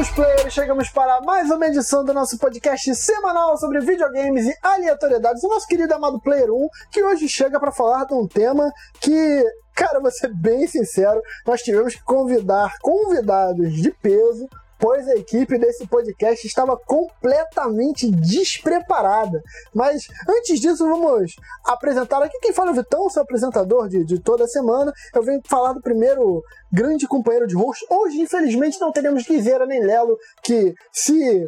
queridos players, chegamos para mais uma edição do nosso podcast semanal sobre videogames e aleatoriedades. O nosso querido amado Player 1, que hoje chega para falar de um tema que, cara, vou ser bem sincero, nós tivemos que convidar convidados de peso pois a equipe desse podcast estava completamente despreparada. Mas antes disso, vamos apresentar aqui. Quem fala o Vitão, sou apresentador de, de toda semana. Eu venho falar do primeiro grande companheiro de host. Hoje, infelizmente, não teremos Guizeira nem Lelo, que se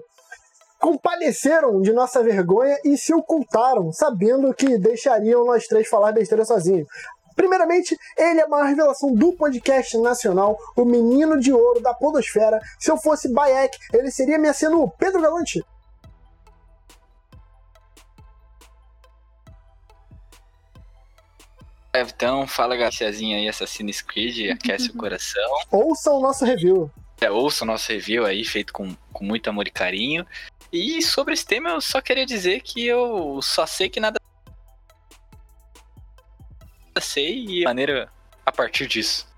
compadeceram de nossa vergonha e se ocultaram, sabendo que deixariam nós três falar besteira sozinhos. Primeiramente, ele é a maior revelação do podcast nacional, o menino de ouro da podosfera. Se eu fosse Bayek, ele seria me sendo Pedro Galante. Então, fala Garciazinha aí, Assassin's Creed, aquece o coração. Ouça o nosso review. É, ouça o nosso review aí, feito com, com muito amor e carinho. E sobre esse tema, eu só queria dizer que eu só sei que nada sei e maneira a partir disso.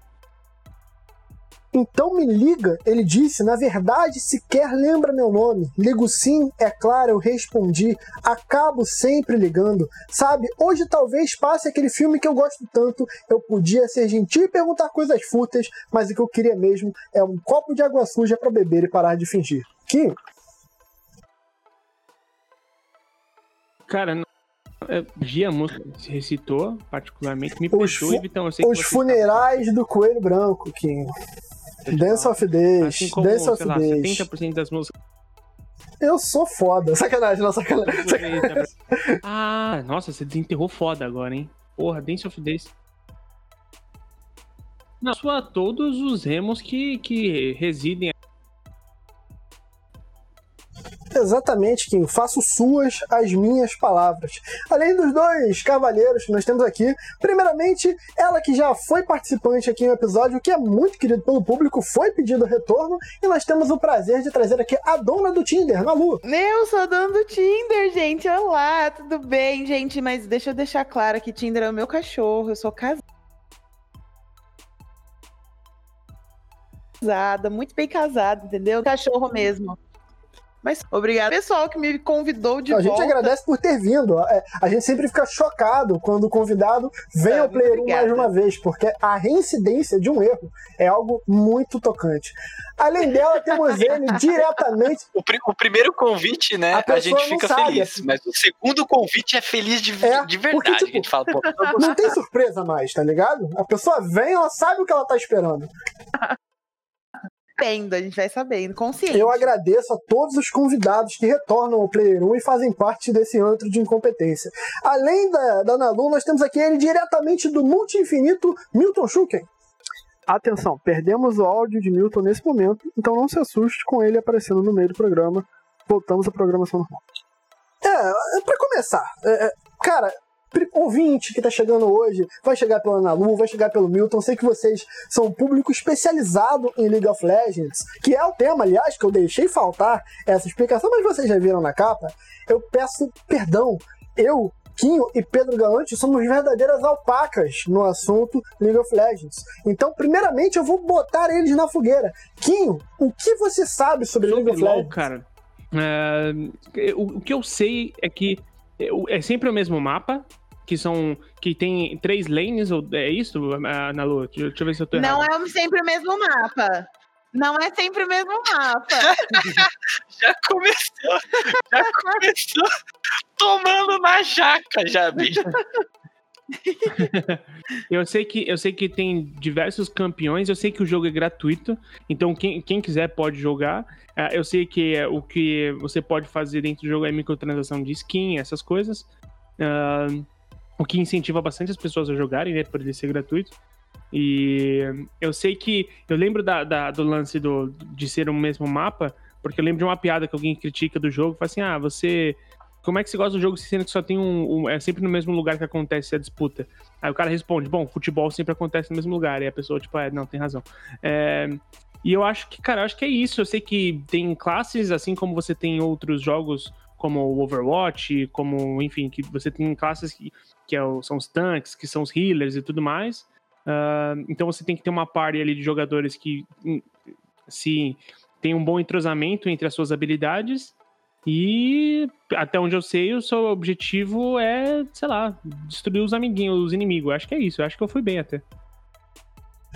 Então me liga, ele disse, na verdade sequer lembra meu nome. Ligo sim, é claro, eu respondi. Acabo sempre ligando. Sabe, hoje talvez passe aquele filme que eu gosto tanto. Eu podia ser gentil e perguntar coisas fúteis, mas o que eu queria mesmo é um copo de água suja para beber e parar de fingir. Que? Cara, Gia música se recitou, particularmente, me perdoe, Vitão. Eu sei os funerais do Coelho Branco, Kim. Dance of Days. Assim como, Dance of lá, Days. 70% das músicas. Eu sou foda. Sacanagem, não, sacanagem. sacanagem. ah, nossa, você desenterrou foda agora, hein? Porra, Dance of Days. Não, a todos os remos que, que residem Exatamente, Kim. Faço suas as minhas palavras. Além dos dois cavalheiros que nós temos aqui, primeiramente, ela que já foi participante aqui no episódio, que é muito querido pelo público, foi pedido retorno, e nós temos o prazer de trazer aqui a dona do Tinder, Malu. Eu sou a dona do Tinder, gente. Olá, tudo bem, gente? Mas deixa eu deixar claro que Tinder é o meu cachorro, eu sou casada. casada, muito bem casada, entendeu? Cachorro mesmo. Mas obrigado, pessoal, que me convidou de a volta. A gente agradece por ter vindo. É, a gente sempre fica chocado quando o convidado vem é, ao Player 1 mais uma vez, porque a reincidência de um erro é algo muito tocante. Além dela, temos ele diretamente. O, pr o, primeiro convite, né? A, a gente fica sabe. feliz. Mas o segundo convite é feliz de, é, de verdade. Porque, tipo, a gente fala, Pô, não tem surpresa mais, tá ligado? A pessoa vem, ela sabe o que ela tá esperando sabendo, a gente vai sabendo, consciente. Eu agradeço a todos os convidados que retornam ao Player 1 e fazem parte desse antro de incompetência. Além da, da Nalu, nós temos aqui ele diretamente do multi-infinito, Milton Schuken. Atenção, perdemos o áudio de Milton nesse momento, então não se assuste com ele aparecendo no meio do programa. Voltamos à programação normal. É, para começar, é, é, cara, ouvinte que está chegando hoje, vai chegar pela Nalu, vai chegar pelo Milton. Sei que vocês são um público especializado em League of Legends, que é o tema, aliás, que eu deixei faltar essa explicação, mas vocês já viram na capa. Eu peço perdão. Eu Quinho e Pedro Galante somos verdadeiras alpacas no assunto League of Legends. Então, primeiramente, eu vou botar eles na fogueira. Quinho, o que você sabe sobre, sobre League of Legends? cara, uh, o, o que eu sei é que é sempre o mesmo mapa, que são que tem três lanes, ou é isso, na Lua? Deixa, deixa eu ver se eu tô Não errado. é sempre o mesmo mapa. Não é sempre o mesmo mapa. já começou, já começou tomando na jaca, já, bicho. eu sei que eu sei que tem diversos campeões, eu sei que o jogo é gratuito, então quem, quem quiser pode jogar. Uh, eu sei que uh, o que você pode fazer dentro do jogo é microtransação de skin, essas coisas. Uh, o que incentiva bastante as pessoas a jogarem, né, por ele ser gratuito. E eu sei que. Eu lembro da, da, do lance do, de ser o mesmo mapa, porque eu lembro de uma piada que alguém critica do jogo, fala assim: ah, você. Como é que você gosta do jogo sendo que só tem um, um, É sempre no mesmo lugar que acontece a disputa? Aí o cara responde: bom, futebol sempre acontece no mesmo lugar. E a pessoa, tipo, é, não, tem razão. É, e eu acho que, cara, eu acho que é isso. Eu sei que tem classes, assim como você tem outros jogos como o Overwatch, como, enfim, que você tem classes que, que é o, são os tanques, que são os healers e tudo mais. Uh, então você tem que ter uma party ali de jogadores que hum, se tem um bom entrosamento entre as suas habilidades. E até onde eu sei, o seu objetivo é, sei lá, destruir os amiguinhos, os inimigos. Acho que é isso. Acho que eu fui bem até.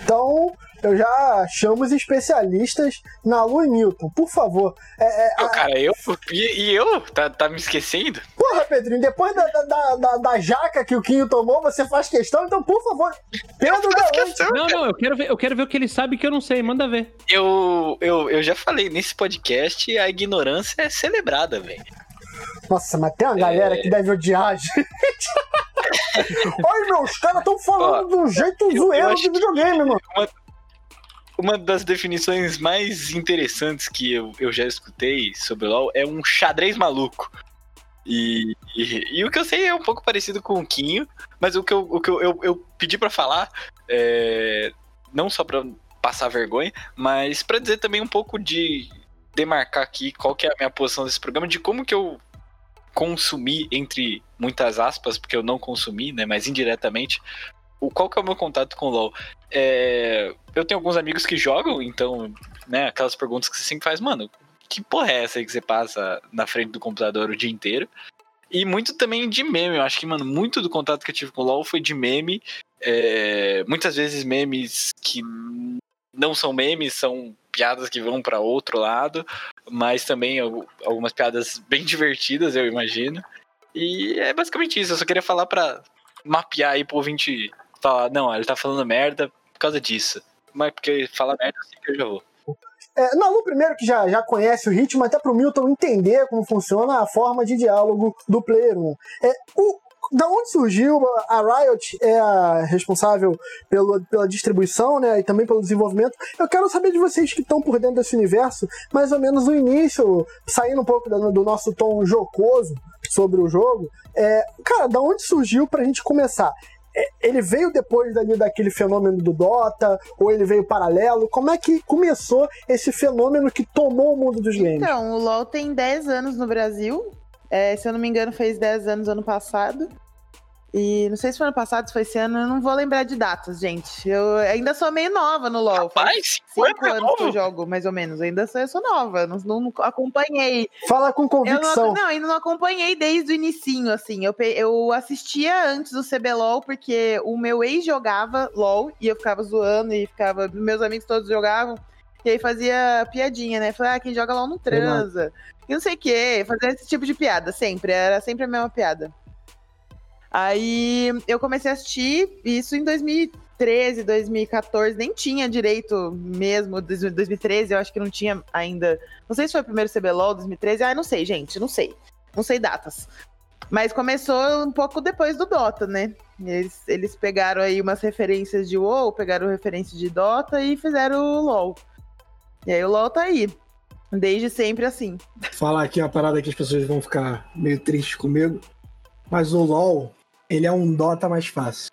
Então, eu já chamo os especialistas na Lu e Milton, por favor. É, é, a- cara, eu. E, e eu? Tá, tá me esquecendo? Porra, Pedrinho, depois da, da, da, da- da jaca que o Quinho tomou, você faz questão, então, por favor, Pedro Galante. Não, não, eu quero ver, eu quero ver o que ele sabe que eu não sei. Manda ver. Eu, eu, eu já falei nesse podcast, a ignorância é celebrada, velho. Nossa, mas tem uma galera que deve odiar a gente. Olha, meu, os caras estão falando de um jeito zoeiro de que- videogame, mano. Uma das definições mais interessantes que eu, eu já escutei sobre o LoL é um xadrez maluco. E, e, e o que eu sei é um pouco parecido com o Quinho, mas o que eu, o que eu, eu, eu pedi pra falar, é, não só pra passar vergonha, mas pra dizer também um pouco de demarcar aqui qual que é a minha posição desse programa, de como que eu consumi, entre muitas aspas, porque eu não consumi, né, mas indiretamente, o, qual que é o meu contato com o LoL. É, eu tenho alguns amigos que jogam, então, né, aquelas perguntas que você sempre faz, mano, que porra é essa aí que você passa na frente do computador o dia inteiro? E muito também de meme, eu acho que, mano, muito do contato que eu tive com o LoL foi de meme, é, muitas vezes memes que não são memes, são piadas que vão pra outro lado, mas também al- algumas piadas bem divertidas, eu imagino. E é basicamente isso, eu só queria falar pra mapear aí pro ouvinte falar, não, ele tá falando merda por causa disso. Mas porque fala merda, sei que eu já vou. É, Nalu, primeiro que já, já conhece o ritmo, até pro Milton entender como funciona a forma de diálogo do Player 1. É, o, da onde surgiu? A Riot é a responsável pelo, pela distribuição né, e também pelo desenvolvimento. Eu quero saber de vocês que estão por dentro desse universo, mais ou menos o início, saindo um pouco do, do nosso tom jocoso sobre o jogo. É, cara, da onde surgiu pra gente começar? É, ele veio depois dali daquele fenômeno do Dota, ou ele veio paralelo? Como é que começou esse fenômeno que tomou o mundo dos games? Então, o LoL tem 10 anos no Brasil. É, se eu não me engano, fez 10 anos ano passado. E não sei se foi ano passado, se foi esse ano, eu não vou lembrar de datas, gente. Eu ainda sou meio nova no LoL. faz Rapaz, cinco cinco anos anos que eu novo. jogo, mais ou menos. Ainda sou, eu sou nova, não, não acompanhei. Fala com Eu convicção. não, não, ainda não acompanhei desde o inicinho, assim. Eu, eu assistia antes do CBLOL, porque o meu ex jogava LOL e eu ficava zoando e ficava. Meus amigos todos jogavam. E aí fazia piadinha, né? Falei, ah, quem joga LOL não transa. E não sei o quê. Fazia esse tipo de piada, sempre. Era sempre a mesma piada. Aí eu comecei a assistir isso em 2013, 2014. Nem tinha direito mesmo. 2013 eu acho que não tinha ainda não sei se foi o primeiro CBLOL, 2013. Ah, não sei, gente, não sei. Não sei datas. Mas começou um pouco depois do Dota, né? Eles, eles pegaram aí umas referências de WoW, pegaram referências de Dota e fizeram o LoL. E aí o LoL tá aí. Desde sempre assim. falar aqui uma parada que as pessoas vão ficar meio tristes comigo. Mas o LoL, ele é um Dota mais fácil.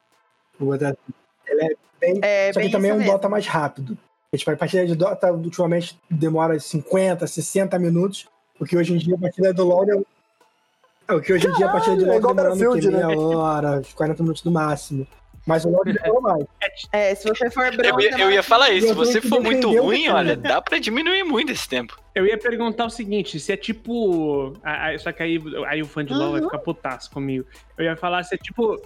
Vou botar assim. Ele é bem. É só que bem também é um mesmo. Dota mais rápido. A, tipo, a partida de Dota ultimamente demora 50, 60 minutos. Porque hoje em dia a partida do LoL é. é, O que hoje em dia a partida de é LoL igual demora o? Battlefield, meia hora, 40 minutos no máximo. Mas o LoL demora mais. É, se você for Eu bronze. ia, eu ia falar isso, se Eu você que for muito o ruim, olha, dá pra diminuir muito esse tempo. Eu ia perguntar o seguinte, se é tipo. Só que aí, aí o fã de LoL vai ficar putaço comigo. Eu ia falar se é tipo.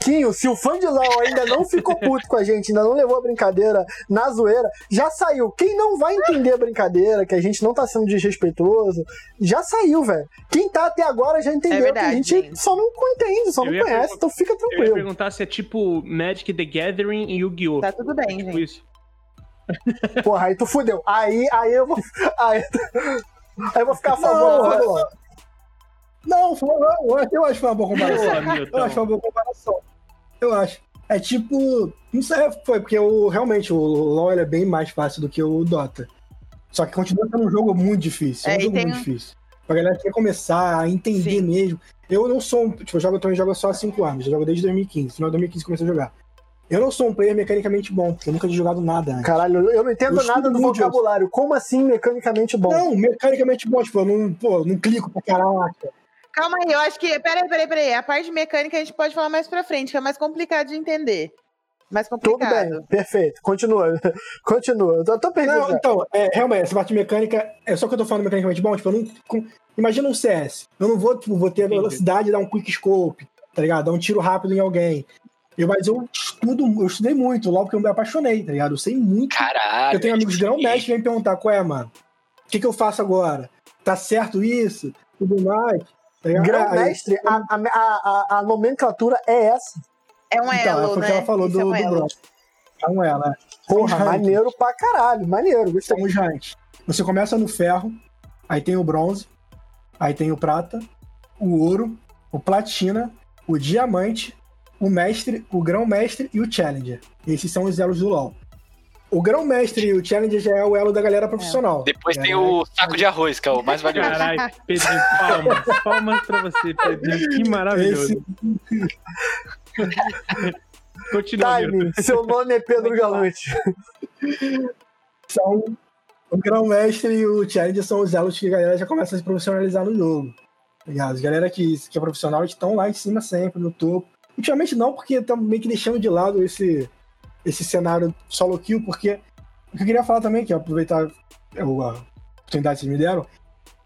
Quinho, se o fã de LOL ainda não ficou puto com a gente, ainda não levou a brincadeira na zoeira, já saiu. Quem não vai entender a brincadeira, que a gente não tá sendo desrespeitoso, já saiu, velho. Quem tá até agora já entendeu É verdade, que a gente gente. só não entende, só Eu não ia conhece, então fica Eu ia tranquilo. perguntar se é tipo Magic the Gathering e Yu-Gi-Oh! Tá tudo bem, tipo gente. isso. Porra, aí tu fudeu. Aí, aí eu vou. Aí, aí eu vou ficar a favor Não. Não, foi- eu, acho que foi uma boa comparação. Eu acho que Milton. foi uma boa comparação. Eu acho. É tipo. Não sei, foi, porque o, realmente o LoL é bem mais fácil do que o Dota. Só que continua sendo um jogo muito difícil. É, É, um e jogo tem muito difícil. Pra galera que quer começar a entender Sim. mesmo. Eu não sou um. Tipo, eu jogo, eu também jogo só há 5 anos. Eu jogo desde 2015. Final de 2015 comecei a jogar. Eu não sou um player mecanicamente bom, porque eu nunca tinha jogado nada antes. Caralho, eu não entendo Eu nada do vocabulário. Como assim mecanicamente bom? Não, mecanicamente bom, tipo, eu não, pô, não clico pra caraca. Calma aí, eu acho que. Peraí, peraí, peraí. A parte mecânica a gente pode falar mais pra frente, que é mais complicado de entender. mais Tudo complicado. bem, perfeito. Continua. Continua. Eu tô, tô perdido. Não, já. então, é, realmente, essa parte mecânica, é só que eu tô falando mecanicamente bom, tipo, eu não. com- imagina um CS. Eu não vou, tipo, vou ter a velocidade de dar um quick scope, tá ligado? Dar um tiro rápido em alguém. Eu, mas eu estudo, eu estudei muito, logo que eu me apaixonei, tá ligado? Eu sei muito. Caralho. eu tenho amigos esse grão mestre que vêm me perguntar, qual é, mano? O que, que eu faço agora? Tá certo isso? Tudo mais. Tá ligado? Ah, Grão-mestre, a, a, a, a nomenclatura é essa. É um Então, elo, foi o né? que ela falou Isso do, é um do elo. bronze. Então é, né? Porra, maneiro pra caralho. Maneiro, gostei. São os ranks. Você começa no ferro, aí tem o bronze, aí tem o prata, o ouro, o platina, o diamante, o mestre, o grão-mestre e o challenger. Esses são os elos do LoL. O grão-mestre e o challenger já é o elo da galera profissional. Depois É, tem o saco de arroz, que é o mais valioso. Caralho, Pedrinho, palmas. Palmas pra você, Pedrinho. Que maravilhoso. Continua, Milton. Time, seu nome é Pedro Galante. são o grão-mestre e o challenger são os elos que a galera já começa a se profissionalizar no jogo. tá ligado? As galera que, que é profissional estão lá em cima sempre, no topo. Ultimamente não, porque estão meio que deixando de lado esse, esse cenário solo kill, porque o que eu queria falar também, que é aproveitar o- a oportunidade que vocês me deram,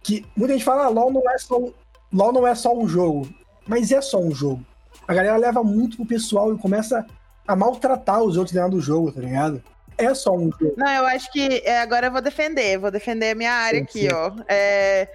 que muita gente fala, ah, LOL não é só um, LOL não é só um jogo, mas é só um jogo. A galera leva muito pro pessoal e começa a maltratar os outros dentro do jogo, tá ligado? É só um jogo. Não, eu acho que é, agora eu vou defender, vou defender a minha área Sim, aqui, sim. ó. É,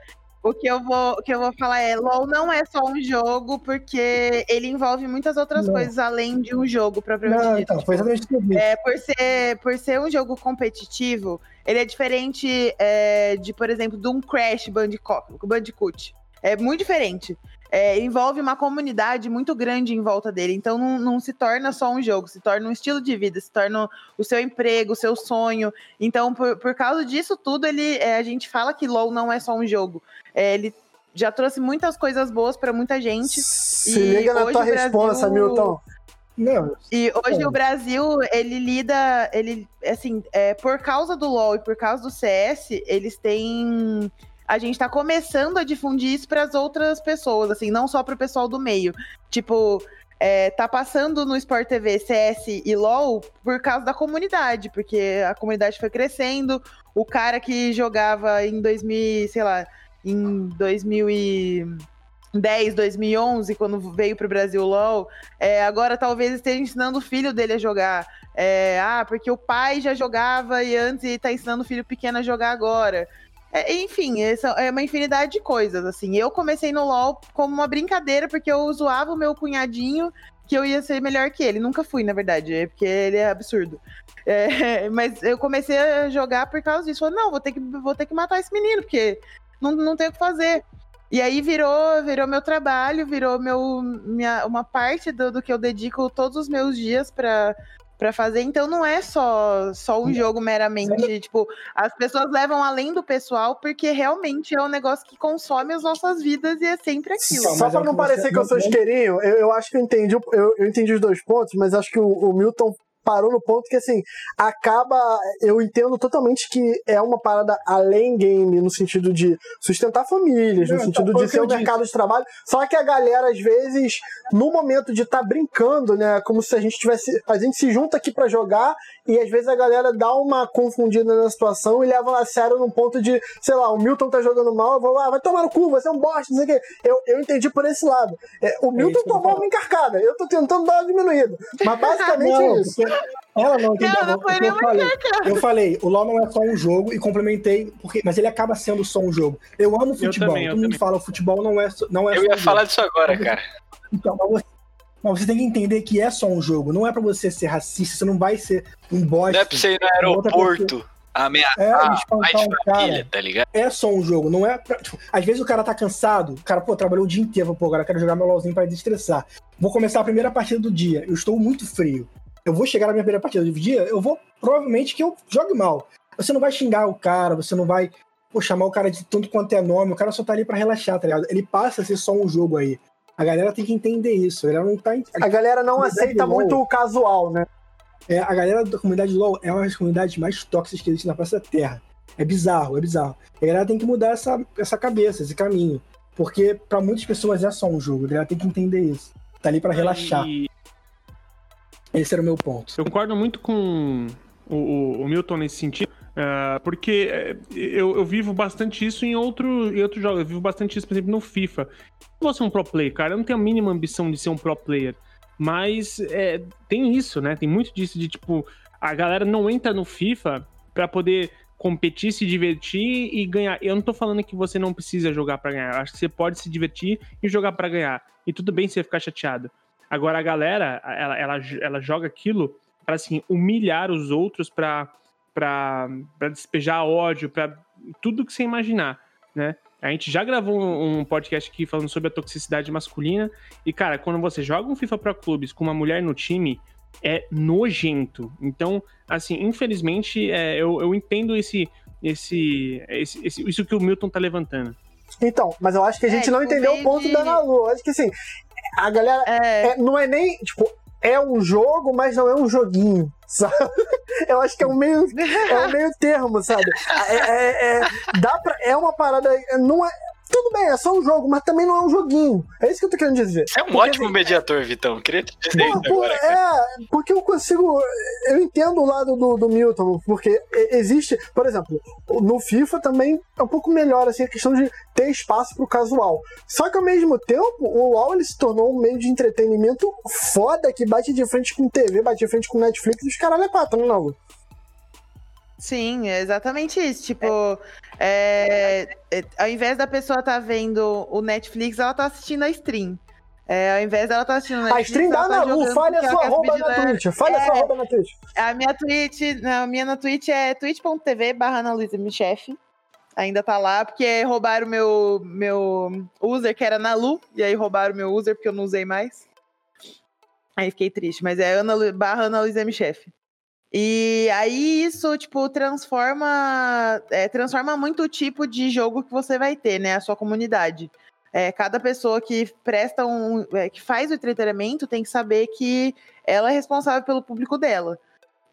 o que eu vou, o que eu vou falar é, LoL não é só um jogo, porque ele envolve muitas outras Não. coisas além de um jogo propriamente Não, dito. então, foi exatamente o que. É, por, ser, por ser um jogo competitivo, ele é diferente é, de, por exemplo, de um Crash Bandicoot. Bandicoot. É muito diferente. É, envolve uma comunidade muito grande em volta dele. Então não, não se torna só um jogo, se torna um estilo de vida, se torna o seu emprego, o seu sonho. Então, por, por causa disso tudo, ele, é, a gente fala que LoL não é só um jogo. É, ele já trouxe muitas coisas boas pra muita gente. Se E liga na tua Brasil- resposta, Milton. Não, E hoje É. o Brasil, ele lida, ele, assim, é, por causa do LoL e por causa do CS, eles têm... A gente tá começando a difundir isso para as outras pessoas, assim, não só pro pessoal do meio. Tipo, é, tá passando no Sport TV CS e LoL por causa da comunidade, porque a comunidade foi crescendo, o cara que jogava em 2000, sei lá, em 2010, 2011, quando veio pro Brasil o LoL, é, agora talvez esteja ensinando o filho dele a jogar. É, ah, porque o pai já jogava e antes ele tá ensinando o filho pequeno a jogar agora. É, enfim, essa é uma infinidade de coisas. Assim, eu comecei no LoL como uma brincadeira, porque eu zoava o meu cunhadinho que eu ia ser melhor que ele. Nunca fui, na verdade, é porque ele é absurdo. É, mas eu comecei a jogar por causa disso. Falei, não, vou ter que, vou ter que matar esse menino, porque não, não tem o que fazer. E aí virou, virou meu trabalho, virou meu, minha, uma parte do, do que eu dedico todos os meus dias pra, pra fazer. Então não é só, só um jogo meramente. Tipo, as pessoas levam além do pessoal, porque realmente é um negócio que consome as nossas vidas e é sempre aquilo. Então, Só pra é o não que parecer que eu sou isqueirinho, eu, eu acho que eu entendi, eu, eu entendi os dois pontos, mas acho que o, o Milton parou no ponto que, assim, acaba. Eu entendo totalmente que é uma parada além game, no sentido de sustentar famílias, no sentido de ser o mercado de trabalho. Só que a galera, às vezes, no momento de estar brincando, né, como se a gente tivesse. A gente se junta aqui pra jogar e às vezes a galera dá uma confundida na situação e leva a sério num ponto de, sei lá, o Milton tá jogando mal, eu vou lá, vai tomar no cu, você é um bosta, não sei o quê. Eu, eu entendi por esse lado. É, o Milton que eu tô tomou uma encarcada, eu tô tentando dar uma diminuída. Mas basicamente Não, é isso. Ela não entendeu. Não, foi nem eu falei. Eu falei, o LoL não é só um jogo e complementei, porque, mas ele acaba sendo só um jogo. Eu amo futebol. também, eu Todo mundo também. fala, futebol não é, só- não é Eu só ia um falar jogo. disso agora, cara. Então, mas você, mas você tem que entender que é só um jogo. Não é pra você ser racista, você não vai ser um bosta. Não é pra você ir no aeroporto ameaçar É, a um cara. família, tá ligado? É só um jogo, não é pra, tipo, às vezes o cara tá cansado, o cara, pô, trabalhou o dia inteiro, pô, agora eu quero jogar meu LOLzinho pra desestressar. Vou começar a primeira partida do dia, eu estou muito frio. Eu vou chegar na minha primeira partida do dia, eu vou, provavelmente, que eu jogue mal. Você não vai xingar o cara, você não vai, pô, chamar o cara de tanto quanto é nome, o cara só tá ali pra relaxar, tá ligado? Ele passa a ser só um jogo aí. A galera tem que entender isso, a galera não tá... A galera não Comunidade aceita LOL. muito o casual, né? É, a galera da comunidade LoL é uma das comunidades mais tóxicas que existe na face da Terra. É bizarro, é bizarro. A galera tem que mudar essa, essa cabeça, esse caminho. Porque pra muitas pessoas é só um jogo, a galera tem que entender isso. Tá ali pra relaxar. E Esse era o meu ponto. Eu concordo muito com o, o, o Milton nesse sentido. Uh, porque é, eu, eu, vivo bastante isso em, outro, em outros jogos. Eu vivo bastante isso, por exemplo, no FIFA. Eu vou ser um pro player, cara. Eu não tenho a mínima ambição de ser um pro player. Mas é, tem isso, né? Tem muito disso de tipo, a galera não entra no FIFA para poder competir, se divertir e ganhar. Eu não tô falando que você não precisa jogar para ganhar. Eu acho que você pode se divertir e jogar para ganhar. E tudo bem você ficar chateado. Agora a galera, ela, ela, ela joga aquilo para assim humilhar os outros para para despejar ódio, para tudo que você imaginar, né? A gente já gravou um podcast aqui falando sobre a toxicidade masculina. E, cara, quando você joga um FIFA Pro Clubes com uma mulher no time, é nojento. Então, assim, infelizmente, é, eu, eu entendo esse, esse, esse, esse, isso que o Milton tá levantando. Então, mas eu acho que a gente é, não entendeu o ponto de... da Nalu. Acho que assim, a galera é... É, não é nem, tipo, é um jogo, mas não é um joguinho, sabe? Eu acho que é um meio, é um meio termo, sabe? É, é, é, dá pra, é uma parada, não é, tudo bem, é só um jogo, mas também não é um joguinho. É isso que eu tô querendo dizer. É um porque, ótimo assim, mediator, Vitão. Queria te dizer isso agora, É, porque eu consigo. Eu entendo o lado do, do Milton, porque existe, por exemplo, no FIFA também é um pouco melhor assim, a questão de ter espaço pro casual. Só que ao mesmo tempo, o LoL ele se tornou um meio de entretenimento foda que bate de frente com TV, bate de frente com Netflix e os caralho é quatro, né, não? Sim, é exatamente isso. Tipo, é, é, ao invés da pessoa estar tá vendo o Netflix, ela tá assistindo a stream. É, ao invés dela estar tá assistindo Netflix, a stream dá tá na Lu, fale a sua arroba na Twitch. Fale é, a sua arroba na Twitch. A minha Twitch, a minha na Twitch é twitch.tv barra Ana Luísa Michef. Ainda tá lá, porque roubaram o meu, meu user, que era na Lu, e aí roubaram o meu user porque eu não usei mais. Aí fiquei triste, mas é Ana, barra Ana Luísa Michef. E aí isso, tipo, transforma, é, transforma muito o tipo de jogo que você vai ter, né? A sua comunidade. É, cada pessoa que presta um. É, que faz o entretenimento tem que saber que ela é responsável pelo público dela.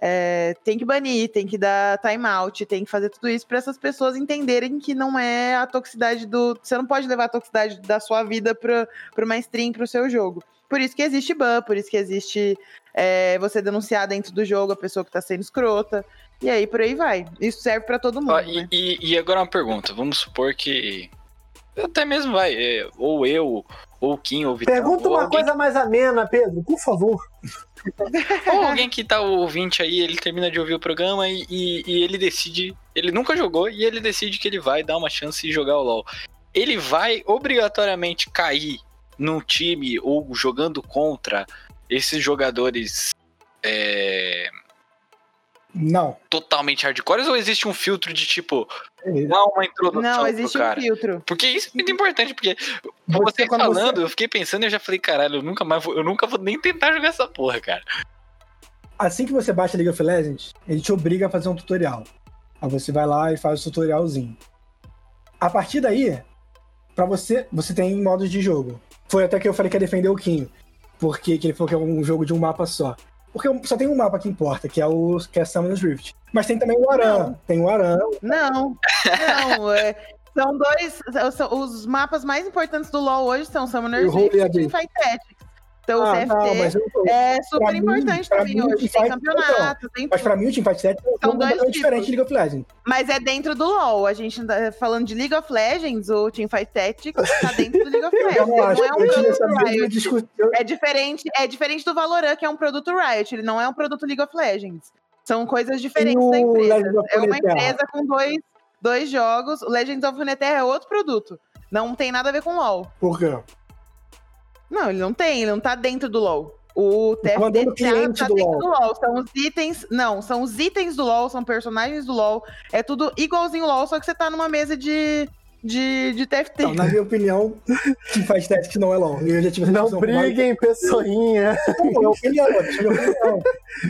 É, tem que banir, tem que dar timeout, tem que fazer tudo isso para essas pessoas entenderem que não é a toxicidade do. Você não pode levar a toxicidade da sua vida para uma stream, para o seu jogo. Por isso que existe ban, por isso que existe é, você denunciar dentro do jogo a pessoa que tá sendo escrota. E aí por aí vai. Isso serve para todo mundo. e, né? e, e, agora uma pergunta. Vamos supor que. Até mesmo vai, é, ou eu, ou o Kim, ou o. Pergunta ou uma alguém... coisa mais amena, Pedro, por favor. Ou alguém que tá ouvinte aí, ele termina de ouvir o programa e, e, e, ele decide. Ele nunca jogou e ele decide que ele vai dar uma chance de jogar o LoL. Ele vai obrigatoriamente cair num time ou jogando contra esses jogadores é... Não. Totalmente hardcore ou existe um filtro de tipo, não uma introdução Não, existe um filtro. Porque isso é muito importante, porque você, você falando, você... eu fiquei pensando e eu já falei, caralho, eu nunca mais vou, eu nunca vou nem tentar jogar essa porra, cara. Assim que você baixa League of Legends, ele te obriga a fazer um tutorial. Aí você vai lá e faz o tutorialzinho. A partir daí, para você, você tem modos de jogo. Foi até que eu falei que ia defender o Quinho porque que ele falou que é um jogo de um mapa só. Porque só tem um mapa que importa, que é o que é Summoners Rift. Mas tem também o Aran. Tem o Aran. Não, não. É, são dois. São, os mapas mais importantes do LoL hoje são Summoners Rift e Teamfight Tactics. Então ah, o CFT não, é super importante mim, também hoje. Tem campeonato, tem Mas pra mim o Teamfight Tactics é um jogo diferente de League of Legends. Mas é dentro do LoL. A gente tá falando de League of Legends, o Teamfight Tactics tá dentro do League of Legends. não, acho, não é um produto Riot. É diferente, é diferente do Valorant, que é um produto Riot. Ele não é um produto League of Legends. São coisas diferentes da empresa. É uma empresa com dois, dois jogos. O Legends of Runeterra é outro produto. Não tem nada a ver com LoL. Por quê? Não, ele não tem, ele não tá dentro do LoL. O TFT tá, tá do dentro LOL. do LoL. São os itens. Não, são os itens do LoL, são personagens do LoL. É tudo igualzinho LoL, só que você tá numa mesa de. De, de TFT. Não, na minha opinião, quem faz teste não é LOL. Eu já tive não briguem, pessoinha. Não, minha opinião, minha opinião.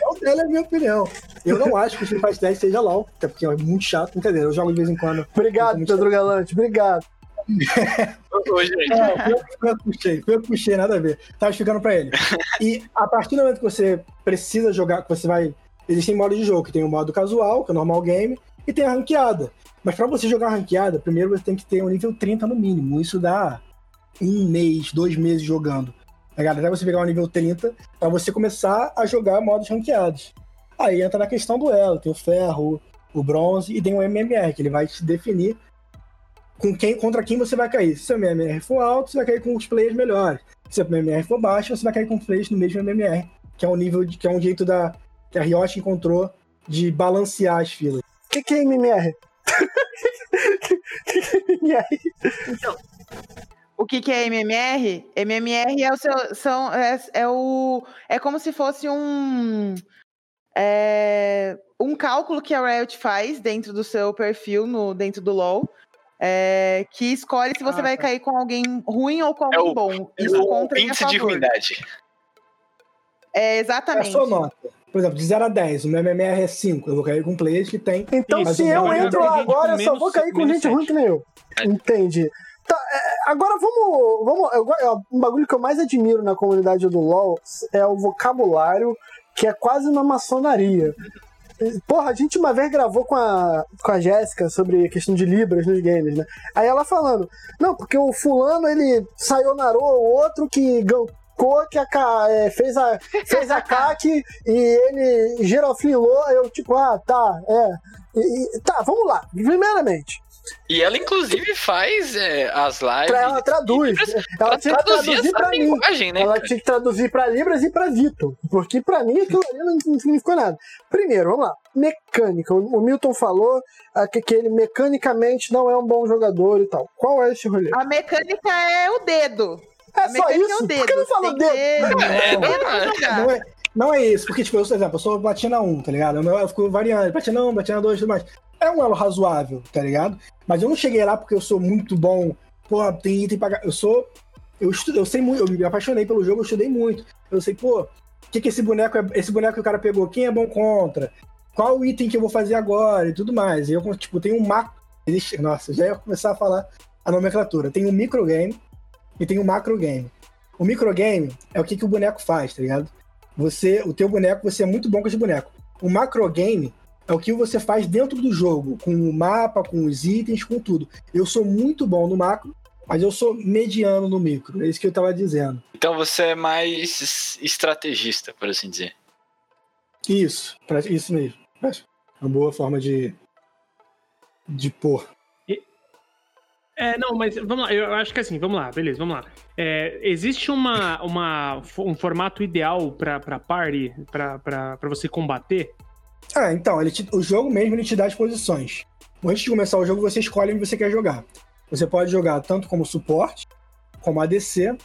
Não dela é minha opinião. Eu não acho que o faz teste seja LOL, até porque é muito chato, entendeu? Eu jogo de vez em quando. Obrigado, Pedro Galante, obrigado. Gente. É, eu, puxei, eu puxei, nada a ver. Tava explicando pra ele. E a partir do momento que você precisa jogar, que você vai. Existem modos de jogo, que tem o modo casual, que é o normal game, e tem a ranqueada. Mas para você jogar ranqueada, primeiro você tem que ter um nível 30 no mínimo. Isso dá um mês, dois meses jogando. tá ligado? Até você pegar o nível 30, pra você começar a jogar modos ranqueados. Aí entra na questão do elo, tem o ferro, o bronze e tem o MMR, que ele vai te definir com quem, contra quem você vai cair. Se o MMR for alto, você vai cair com os players melhores. Se o MMR for baixo, você vai cair com players no mesmo MMR, que é um nível de, que é um jeito da que a Riot encontrou de balancear as filas. O que, que é MMR? é MMR? O que, que é MMR? MMR é o seu. São, é, é o. É como se fosse um. É, um cálculo que a Riot faz dentro do seu perfil, no, dentro do LoL. É, que escolhe se você Ah, vai tá. cair com alguém ruim ou com É alguém o- bom. Isso o contra e a índice de favor. ruindade. É, É a exatamente. sua nota. Por exemplo, de 0 a 10, o meu MMR é 5. Eu vou cair com players que tem. Então, se eu entro lá agora, eu só vou cair com gente ruim sete. que nem eu. É. Entendi. Tá, é, agora vamos. vamos é, um bagulho que eu mais admiro na comunidade do LoL é o vocabulário, que é quase uma maçonaria. Porra, a gente uma vez gravou com a, com a Jéssica sobre a questão de Libras nos games, né? Aí ela falando, não, porque o fulano ele sayonarou o outro que gancou, que a, é, fez a, fez a CAC e ele giroflilou, eu tipo, ah, tá, é. E- e- tá, vamos lá. Primeiramente, E ela, inclusive, faz é, as lives. Tra- ela traduz. Libras Ela pra tinha que traduzir pra mim. né? Ela cara? tinha que traduzir pra Libras e pra Vitor. Porque pra mim aquilo ali não, significou nada. Primeiro, vamos lá. Mecânica. O, Milton falou ah, que, que ele mecanicamente não é um bom jogador e tal. Qual é esse rolê? A mecânica é o dedo. É a só isso? é o dedo. Por que não falou dedo? É, dedo pra não, jogar. Não é, não é isso, porque, tipo, eu, por exemplo, eu sou platina 1, tá ligado? Eu, eu fico variando, platina 1, platina 2 e tudo mais. É um elo razoável, tá ligado? Mas eu não cheguei lá porque eu sou muito bom. Pô, tem item pra. Eu sou. Eu, estu, eu sei muito, eu me apaixonei pelo jogo, eu estudei muito. Eu sei, pô, o que, que esse boneco é. Esse boneco que o cara pegou, quem é bom contra? Qual o item que eu vou fazer agora e tudo mais. E eu, tipo, tenho um macro. Nossa, já ia começar a falar a nomenclatura. Tem um microgame e tem um macrogame. O microgame é o que, que o boneco faz, tá ligado? Você, o teu boneco, você é muito bom com esse boneco. O macrogame é o que você faz dentro do jogo, com o mapa, com os itens, com tudo. Eu sou muito bom no macro, mas eu sou mediano no micro. É isso que eu tava dizendo. Então você é mais estrategista, por assim dizer. Isso, isso mesmo. Acho uma boa forma de de pôr. É, não, mas vamos lá, eu acho que assim, vamos lá, beleza, vamos lá. É, existe uma, uma, um formato ideal pra, pra party, pra você combater? Ah, então, ele te- o jogo mesmo ele te dá as posições. Antes de começar o jogo, você escolhe onde você quer jogar. Você pode jogar tanto como suporte, como ADC,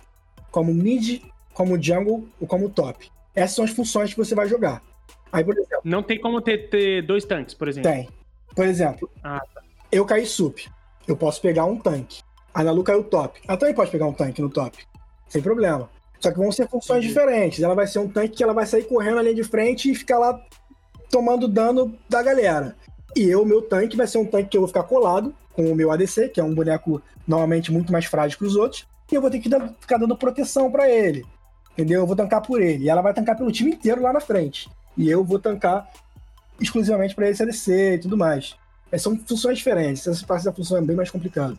como mid, como jungle ou como top. Essas são as funções que você vai jogar. Aí, por exemplo, Não tem como ter, ter dois tanques, por exemplo. tem. Por exemplo, Ah, eu caí sup. Eu posso pegar um tanque. A Nalu caiu top. Ela também pode pegar um tanque no top. Sem problema. Só que vão ser funções diferentes. Ela vai ser um tanque que ela vai sair correndo na linha de frente e ficar lá tomando dano da galera. E eu, meu tanque, vai ser um tanque que eu vou ficar colado com o meu ADC, que é um boneco normalmente muito mais frágil que os outros. E eu vou ter que dar- ficar dando proteção pra ele. Entendeu? Eu vou tancar por ele. E ela vai tancar pelo time inteiro lá na frente. E eu vou tancar exclusivamente pra esse ADC e tudo mais. É, São funções diferentes. Essa parte da função é bem mais complicada.